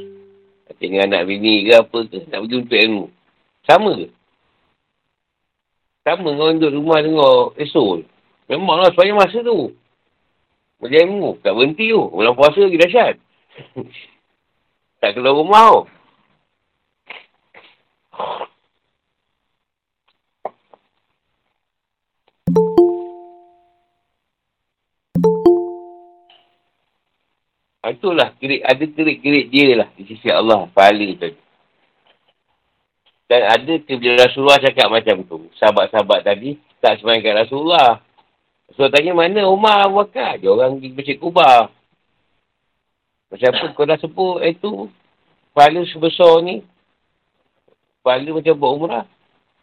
Dengan anak bini ke apa ke. Nak pergi untuk ilmu. Sama ke? Sama orang duduk rumah tengok esok. Memang lah sepanjang masa tu. Berjemu. Tak berhenti tu. Bulan puasa lagi dahsyat. tak keluar rumah tu. Itulah, kirik, ada kirik-kirik dia lah di sisi Allah, pahala tadi. Dan ada bila Rasulullah cakap macam tu. Sahabat-sahabat tadi tak semayangkan Rasulullah. Rasulullah tanya mana Umar Abu Bakar? Dia orang pergi Masjid Kubah. Macam apa kau dah sebut itu pahala sebesar ni. Pahala macam buat umrah.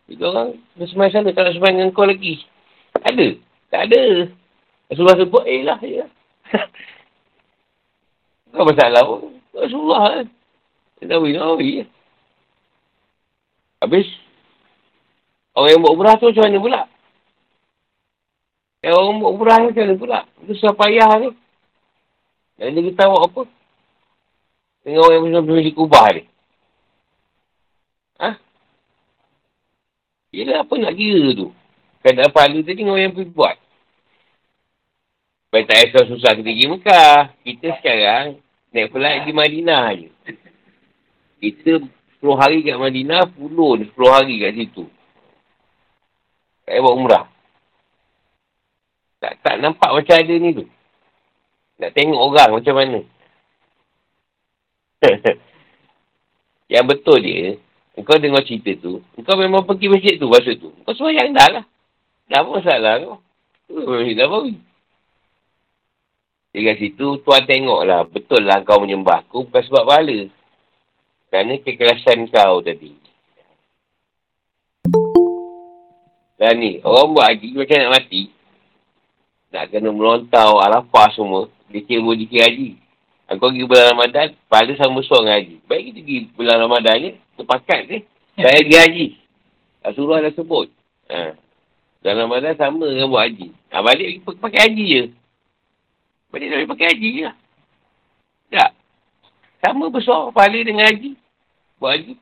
Dia orang semayang sana tak nak semayang dengan kau lagi. Ada? Tak ada. Rasulullah sebut, eh lah, ya. Bukan masalah pun. Rasulullah kan. Nawi, Nawi. Habis, orang yang buat umrah tu macam mana pula? Yang orang buat umrah macam mana pula? Itu susah payah ni. Dan dia kita buat apa? Dengan orang yang macam memiliki kubah ni. Ha? Yelah apa nak kira tu? Keadaan pahala tadi dengan orang yang pergi buat. Supaya tak esok susah kita pergi Mekah. Kita sekarang naik flight di Madinah je. Kita 10 hari kat Madinah, 10 10 hari kat situ. Tak buat umrah. Tak, tak nampak macam ada ni tu. Nak tengok orang macam mana. Yang betul dia, kau dengar cerita tu, kau memang pergi masjid tu masa tu. Kau semayang dah lah. Dah apa masalah kau? Tu masjid dah baru. Dia kat situ, tuan tengok lah. Betul lah kau menyembah aku bukan sebab pahala. Kerana kekerasan kau tadi. Dan ni, orang buat haji macam nak mati. Nak kena melontau, alafah semua. Dia kira boleh dikira haji. Kau pergi bulan Ramadan, pahala sama besar dengan haji. Baik kita pergi bulan Ramadan ni, terpakat ni. Saya pergi haji. Rasulullah dah sebut. Ha. Bulan Ramadan sama dengan buat haji. Ha, balik pakai haji je. Balik tak pakai haji je lah. Tak. Sama besar pahala dengan haji. Buat haji.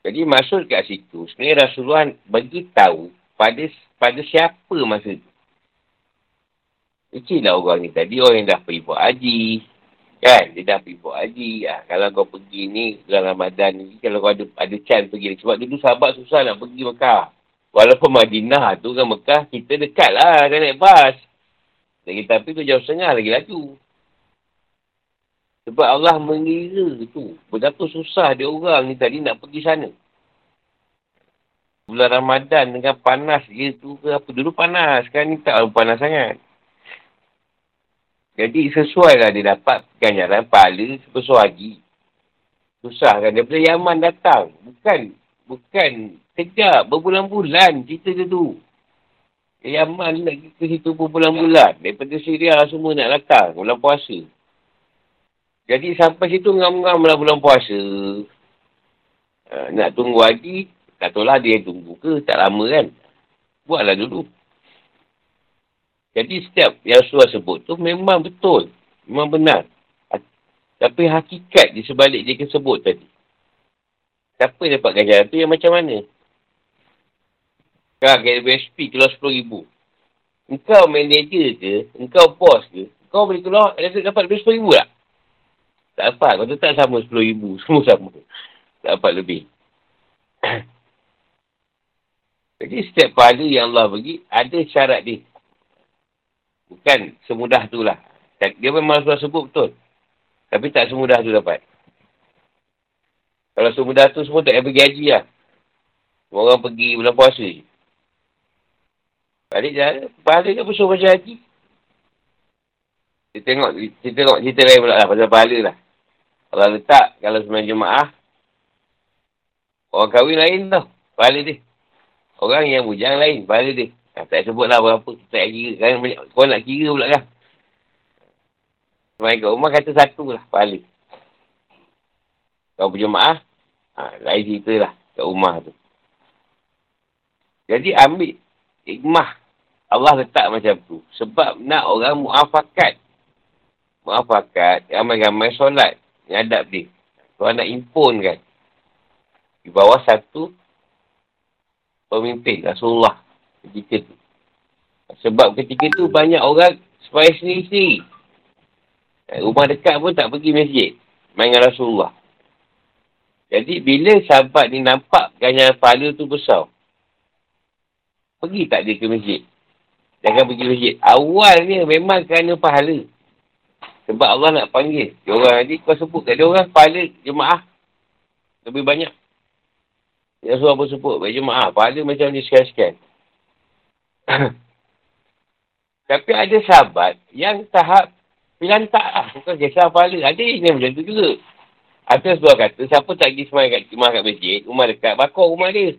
Jadi masuk kat situ, sebenarnya Rasulullah bagi tahu pada pada siapa masa tu. Itulah orang ni tadi, orang yang dah pergi buat haji. Kan? Dia dah pergi buat haji. Ha, kalau kau pergi ni, bulan Ramadan ni, kalau kau ada, ada chance pergi. Sebab dulu sahabat susah nak pergi Mekah. Walaupun Madinah tu kan Mekah, kita dekat lah kan naik bas. Dan kita pergi tu jauh setengah lagi laju. Sebab Allah mengira tu. Betapa susah dia orang ni tadi nak pergi sana. Bulan Ramadan dengan panas dia tu ke apa. Dulu panas. Sekarang ni tak panas sangat. Jadi sesuai lah dia dapat ganjaran pahala sebesar haji. Susah kan. Daripada Yaman datang. Bukan. Bukan. Kejap. Berbulan-bulan cerita dia tu. Yaman nak ke situ berbulan-bulan. Daripada Syria semua nak datang. Bulan puasa. Jadi sampai situ ngam-ngam lah bulan puasa. Uh, nak tunggu haji. Tak tahu lah dia tunggu ke. Tak lama kan. Buatlah dulu. Jadi setiap yang Rasulullah sebut tu memang betul. Memang benar. Tapi hakikat di sebalik dia sebut tadi. Siapa dapat ganjaran tu yang macam mana? Kan, kaya BSP keluar RM10,000. Engkau manager ke, engkau bos ke, kau boleh keluar, ada dapat lebih RM10,000 tak? Tak dapat, kau tetap sama RM10,000. Semua sama. Tak dapat lebih. Jadi setiap pahala yang Allah bagi, ada syarat dia. Bukan semudah tu lah. Dia memang sudah sebut betul. Tapi tak semudah tu dapat. Kalau semudah tu semua tak payah pergi haji lah. Orang pergi bulan puasa je. Balik jalan, pahala ke besar macam haji? Kita tengok, kita tengok cerita lain pula lah pasal pahala lah. Kalau letak, kalau semuanya jemaah, orang kahwin lain tau, pahala dia. Orang yang bujang lain, pahala dia. Ha, tak sebut lah berapa. Tak kira. Kan banyak, kau nak kira pula kan. Semai kat rumah kata satu lah. Pahala. Kau berjemaah. Ha, lain cerita lah. Kat rumah tu. Jadi ambil hikmah. Allah letak macam tu. Sebab nak orang muafakat. Muafakat. Ramai-ramai solat. Nyadap dia. Kau nak impun kan. Di bawah satu pemimpin Rasulullah ketika tu. Sebab ketika tu banyak orang supaya sendiri-sendiri. Eh, Rumah dekat pun tak pergi masjid. Main dengan Rasulullah. Jadi bila sahabat ni nampak ganjaran pahala tu besar. Pergi tak dia ke masjid? Jangan pergi masjid. Awalnya memang kerana pahala. Sebab Allah nak panggil. Dia orang tadi kau sebut kat dia orang pahala jemaah. Lebih banyak. Dia suruh apa sebut. Bagi jemaah. Pahala macam ni sekian-sekian. Tapi ada sahabat yang tahap pilihan tak lah. Bukan kisah pahala. Ada yang macam tu juga. Atas dua kata, siapa tak pergi semayang kat rumah kat masjid, rumah dekat, bakar rumah dia.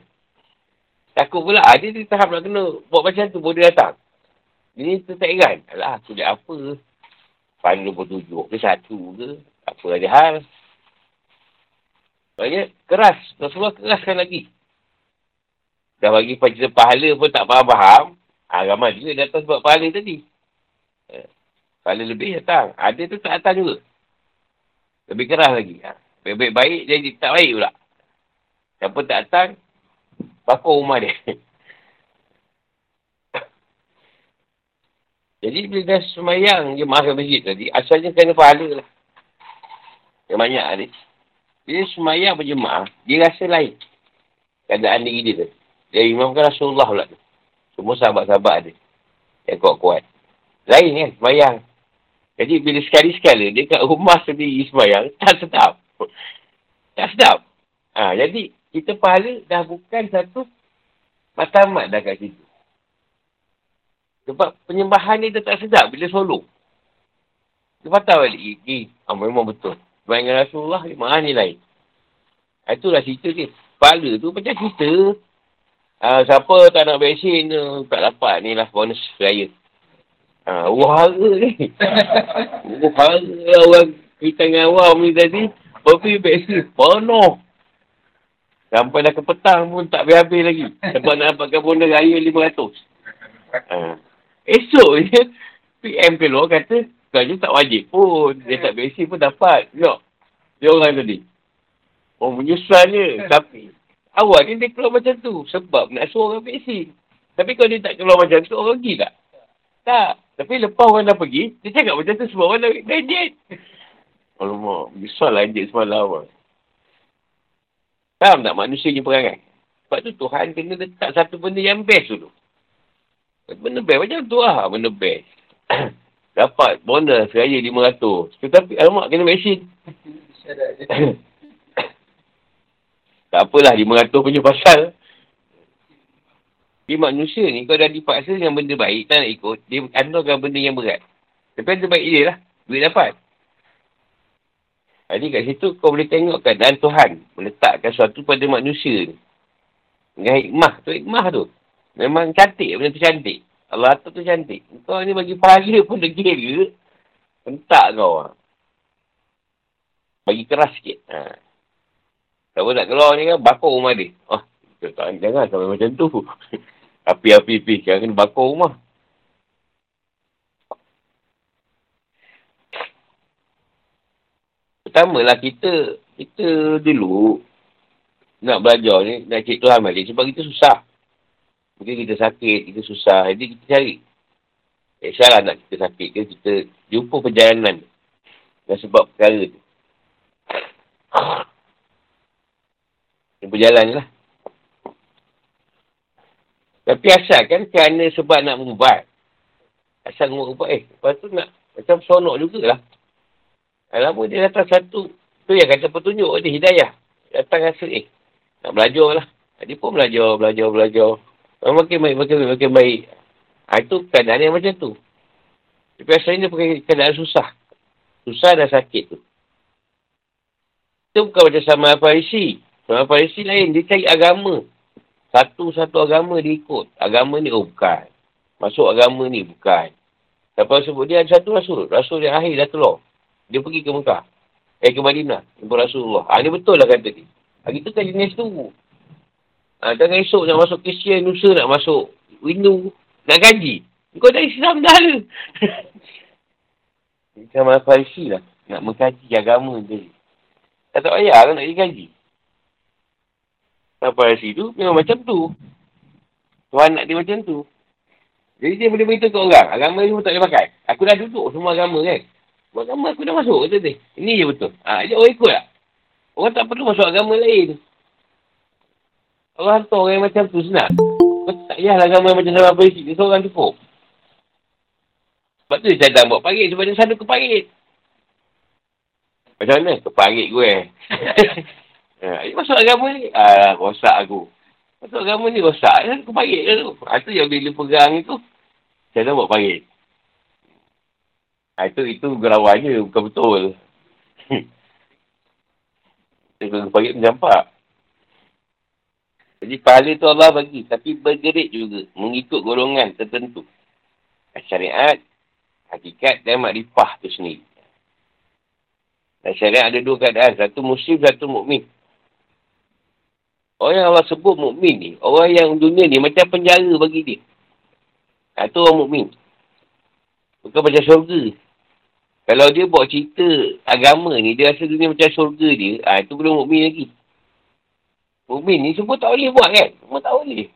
Takut pula, ada ah, di tahap nak kena buat macam tu, boleh datang. Ini tu tak heran. Alah, aku lihat apa. Pan 27 ke satu ke. Apa ada hal. Maksudnya, keras. Rasulullah keraskan lagi. Dah bagi cerita pahala pun tak faham-faham. Ha, ramai juga datang sebab pahala tadi. Eh, pahala lebih datang. Ada tu tak datang juga. Lebih keras lagi. Ha. Baik-baik baik, jadi tak baik pula. Siapa tak datang, bakar rumah dia. jadi bila dah semayang je mahal masjid tadi, asalnya kena pahala lah. Yang banyak ni. Bila semayang berjemaah, dia rasa lain. Keadaan diri dia tu. Dia imamkan Rasulullah pula tu. Semua sahabat-sahabat dia. Yang kuat-kuat. Lain kan, semayang. Jadi bila sekali-sekala dia kat rumah sendiri semayang, tak sedap. Tak sedap. Ha, jadi kita pahala dah bukan satu matamat dah kat situ. Sebab penyembahan ni tak sedap bila solo. Dia patah balik. Eh, oh, memang betul. Semayang dengan Rasulullah, memang ni lain. Ha, itulah cerita dia. Pahala tu macam cerita. Ha, siapa tak nak vaksin, tak dapat ni lah bonus raya. Ha, wahara ni. wahara orang kita dengan awam ni tadi. Pergi beksi. Penuh. Sampai dah ke petang pun tak habis-habis lagi. Sebab nak dapatkan bonda raya RM500. Ha. Esok je, PM keluar kata, kerja tak wajib pun. Dia tak beksi pun dapat. Tengok. Dia orang tadi. Oh, menyusulnya. Tapi, awal ni dia keluar macam tu. Sebab nak suruh orang beksi. Tapi kalau dia tak keluar macam tu, orang pergi tak? Tak. Tapi lepas orang dah pergi, dia cakap macam tu sebab orang dah gadget. Alamak, besar lah anjik semalam lah. Faham tak manusia ni perangai? Sebab tu Tuhan kena letak satu benda yang best dulu. Benda best macam tu lah, benda best. Dapat bonus raya RM500. Tetapi alamak kena vaksin. tak apalah RM500 punya pasal. Dia manusia ni, kalau dah dipaksa dengan benda baik, tak nak ikut, dia andalkan benda yang berat. Tapi benda baik dia lah. Duit dapat. Jadi kat situ kau boleh tengok keadaan Tuhan meletakkan sesuatu pada manusia ni. Dengan hikmah tu, hikmah tu. Memang cantik, benda tu cantik. Allah tu tu cantik. Kau ni bagi pahala pun dia kira. Entak kau. Bagi keras sikit. Ha. Siapa nak keluar ni kan, bakar rumah dia. Oh, tak, jangan sampai macam tu. Api-api-api. Sekarang kena bakar rumah. Pertamalah kita, kita dulu nak belajar ni, nak cik Tuhan balik sebab kita susah. Mungkin kita sakit, kita susah. Jadi kita cari. Eh, salah nak kita sakit ke, kita jumpa perjalanan dan sebab perkara tu. Berjalan lah. Tapi asal kan kerana sebab nak mengubat. Asal nak mengubat eh. Lepas tu nak macam sonok jugalah. Lama dia datang satu. Tu yang kata petunjuk dia hidayah. Datang rasa eh. Nak belajar lah. Dia pun belajar, belajar, belajar. Makin baik, makin baik, makin baik. Ha, itu keadaan yang macam tu. Tapi asalnya dia keadaan susah. Susah dan sakit tu. Itu bukan macam sama Farisi. Sama Farisi lain. Dia cari agama. Satu-satu agama dia ikut. Agama ni, oh bukan. Masuk agama ni, bukan. Siapa sebut dia ada satu rasul. Rasul yang akhir dah keluar. Dia pergi ke Mekah. Eh, ke Madinah. Jumpa Rasulullah. Ha, ni betul lah kata dia. Ha, kita kan jenis tu. Ha, jangan esok nak masuk Kristian, Nusa nak masuk Windu. Nak gaji. Kau dah Islam dah lah. Macam Farisi lah. Nak mengkaji agama dia. Tak tak payah lah nak gaji. Sampai dari situ, memang macam tu. Tuhan nak dia macam tu. Jadi dia boleh beritahu ke orang. Agama ni pun tak boleh pakai. Aku dah duduk semua agama kan. Semua agama aku dah masuk. Kata dia. Ini je betul. Ha, jadi orang ikut tak? Orang tak perlu masuk agama lain. Allah hantar orang yang macam tu senang. Kau tak payahlah agama macam sama apa isi. Dia seorang cukup. Sebab tu dia cadang buat parit. Sebab dia selalu ke parit. Macam mana? Ke parit gue. ha, masuk agama ni. Ah, rosak aku. Masuk agama ni rosak. Ya, ke parit lah tu. Ha, tu yang bila pegang itu. Cadang buat parit. Ha, itu, itu gerawan je. Bukan betul. Dia ke parit menjampak. Jadi pahala tu Allah bagi. Tapi bergerik juga. Mengikut golongan tertentu. Syariat, hakikat dan makrifah tu sendiri. Dan syariat ada dua keadaan. Satu muslim, satu mukmin. Orang yang Allah sebut mukmin ni. Orang yang dunia ni macam penjara bagi dia. Itu orang mukmin. Bukan macam syurga. Kalau dia buat cerita agama ni, dia rasa dunia macam syurga dia. Ha, itu belum mukmin lagi. Mukmin ni semua tak boleh buat kan? Semua tak boleh.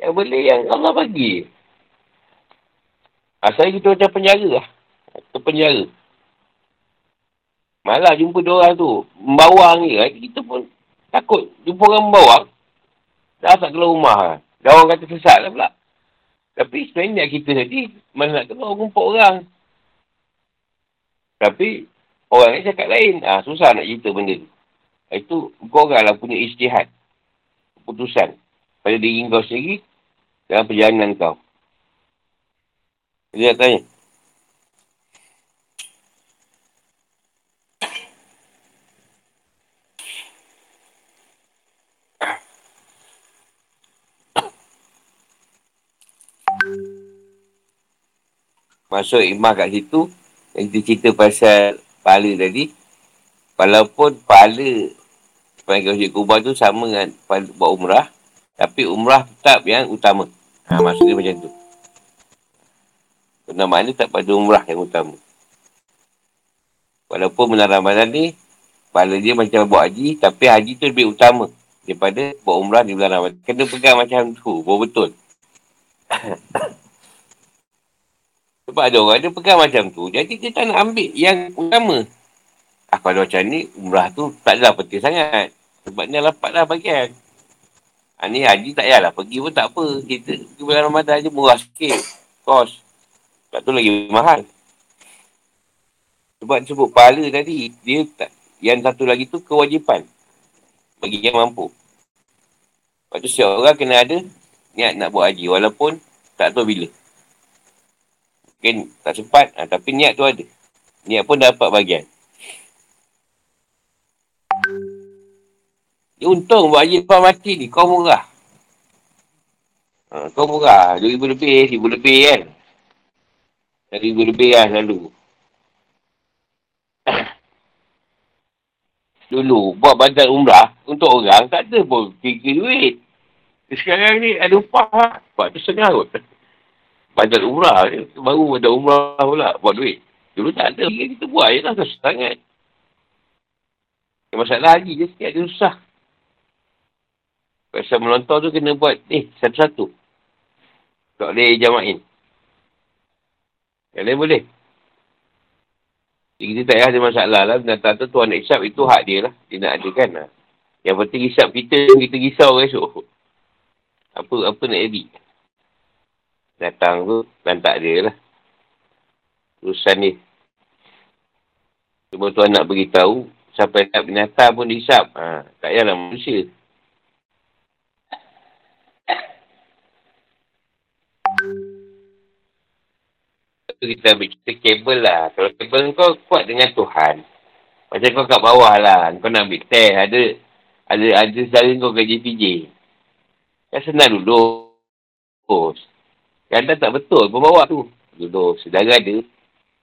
Yang boleh yang Allah bagi. Asal kita macam penjara lah. Kita penjara. Malah jumpa dia orang tu. Membawang je. Kita pun takut. Jumpa orang membawang. Dah tak keluar rumah lah. Dah orang kata sesat lah pula. Tapi sebenarnya kita tadi. Mana nak keluar rumput orang. Tapi. Orang ni cakap lain. Ah susah nak cerita benda tu. Itu kau lah punya istihad. Keputusan. Pada diri kau sendiri. Dalam perjalanan kau. Dia tanya. Masuk imah kat situ. Yang kita cerita pasal pahala tadi. Walaupun pahala Sepanjang Masjid Kubah tu sama dengan buat umrah. Tapi umrah tetap yang utama. Ha, maksudnya macam tu. Penamaan ni tak pada umrah yang utama. Walaupun bulan Ramadan ni, pahala dia macam buat haji, tapi haji tu lebih utama daripada buat umrah di bulan Ramadan. Kena pegang macam tu, baru betul. Sebab ada orang dia pegang macam tu, jadi dia tak nak ambil yang utama. Ah, kalau macam ni, umrah tu tak adalah penting sangat. Sebab ni dah bagian. Ha, ni haji tak payahlah. Pergi pun tak apa. Kita pergi bulan Ramadan je murah sikit. Kos. Sebab tu lagi mahal. Sebab sebut pahala tadi, dia tak, yang satu lagi tu kewajipan. Bagi yang mampu. Sebab tu setiap orang kena ada niat nak buat haji. Walaupun tak tahu bila. Mungkin tak sempat, ha, tapi niat tu ada. Niat pun dapat bagian. Dia untung buat haji lepas mati ni. Kau murah. Ha, kau murah. RM2,000 lebih. RM1,000 lebih kan. RM1,000 lebih lah selalu. Dulu buat badan umrah untuk orang tak ada pun kira duit. Sekarang ni ada upah lah. Sebab tu setengah kot. Badan umrah ni. Baru badan umrah pula buat duit. Dulu tak ada. Kita buat je lah. Sangat. Masalah haji je sikit dia susah. Pasal melontar tu kena buat ni satu-satu. Tak boleh jamain. Yang lain boleh. Jadi kita tak payah ada masalah lah. Binatang tu tuan nak isap itu hak dia lah. Dia nak ada kan lah. Yang penting isap kita, kita risau esok. Apa apa nak jadi. Datang tu, dan tak ada lah. Urusan ni. Cuma tuan nak beritahu, Sampai tak binatang pun dihisap. Ha, tak payahlah manusia. Kita ambil kita kabel lah. Kalau kabel kau kuat dengan Tuhan. Macam kau kat bawah lah. Kau nak ambil test. Ada ada ada saudara kau kat JPJ. Kan senang duduk. Kadang tak betul pembawa tu. Duduk. Sedara ada.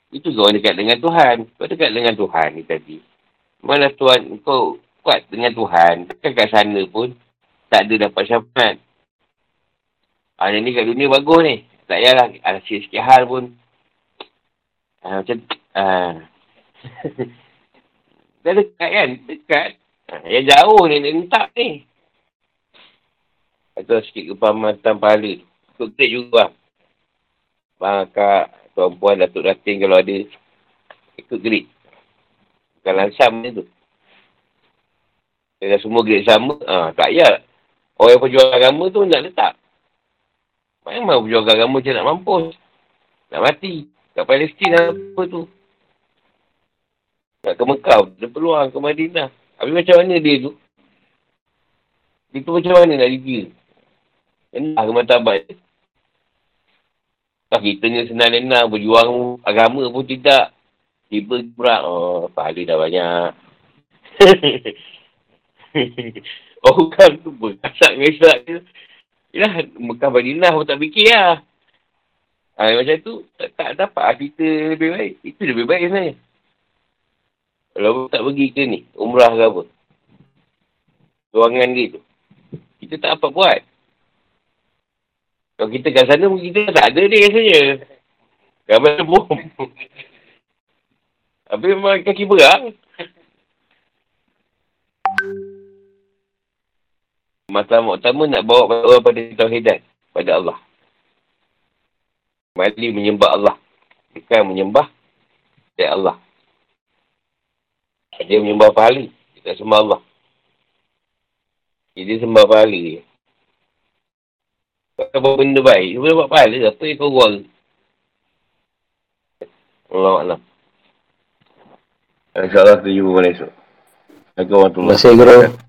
Itu kau dekat dengan Tuhan. Kau dekat dengan Tuhan ni tadi. Mana Tuhan kau kuat dengan Tuhan. Kan kat sana pun tak ada dapat syafaat. Ha, yang ni kat dunia bagus ni. Tak payahlah. Ada sikit-sikit hal pun. Ha, macam ha. Dah dekat kan? Dekat. Ha, yang jauh ni dia entak ni. Itu sikit kepahamatan pahala. Ikut kita juga. Bang, akak, tuan puan, datuk dating kalau ada. Ikut gerik. Bukan lansam ni tu. Kalau semua gerik sama, ha, tak payah. Orang yang perjuang agama tu nak letak. Memang perjuang agama macam nak mampus. Nak mati. Kat Palestin apa tu. Nak ke Mekah, ada peluang ke Madinah. Habis macam mana dia tu? Dia tu macam mana nak dikira? Enak ke matabat dia? Tak kita ni senang-senang berjuang agama pun tidak. Tiba berat. Oh, pahala dah banyak. Orang tu pun kasak dengan Islam je. Yelah, Mekah Madinah pun tak fikir lah. Ha, macam tu, tak, tak dapat lah kita lebih baik. Itu lebih baik sebenarnya. Kalau tak pergi ke ni, umrah ke apa. Ruangan gitu. Kita tak apa buat. Kalau kita kat sana, kita tak ada dia rasanya. Gambar bom. Tapi memang kaki berang. Masalah utama nak bawa orang pada tauhidat. Pada Allah. Mali menyembah Allah. Bukan menyembah dari Allah. Dia menyembah pahala. Dia tak sembah Allah. Dia sembah pahala dia. Kau buat benda baik. Dia boleh buat pahala. Apa yang kau buang? Allah Allah. InsyaAllah kita jumpa pada esok. Assalamualaikum warahmatullahi Guru.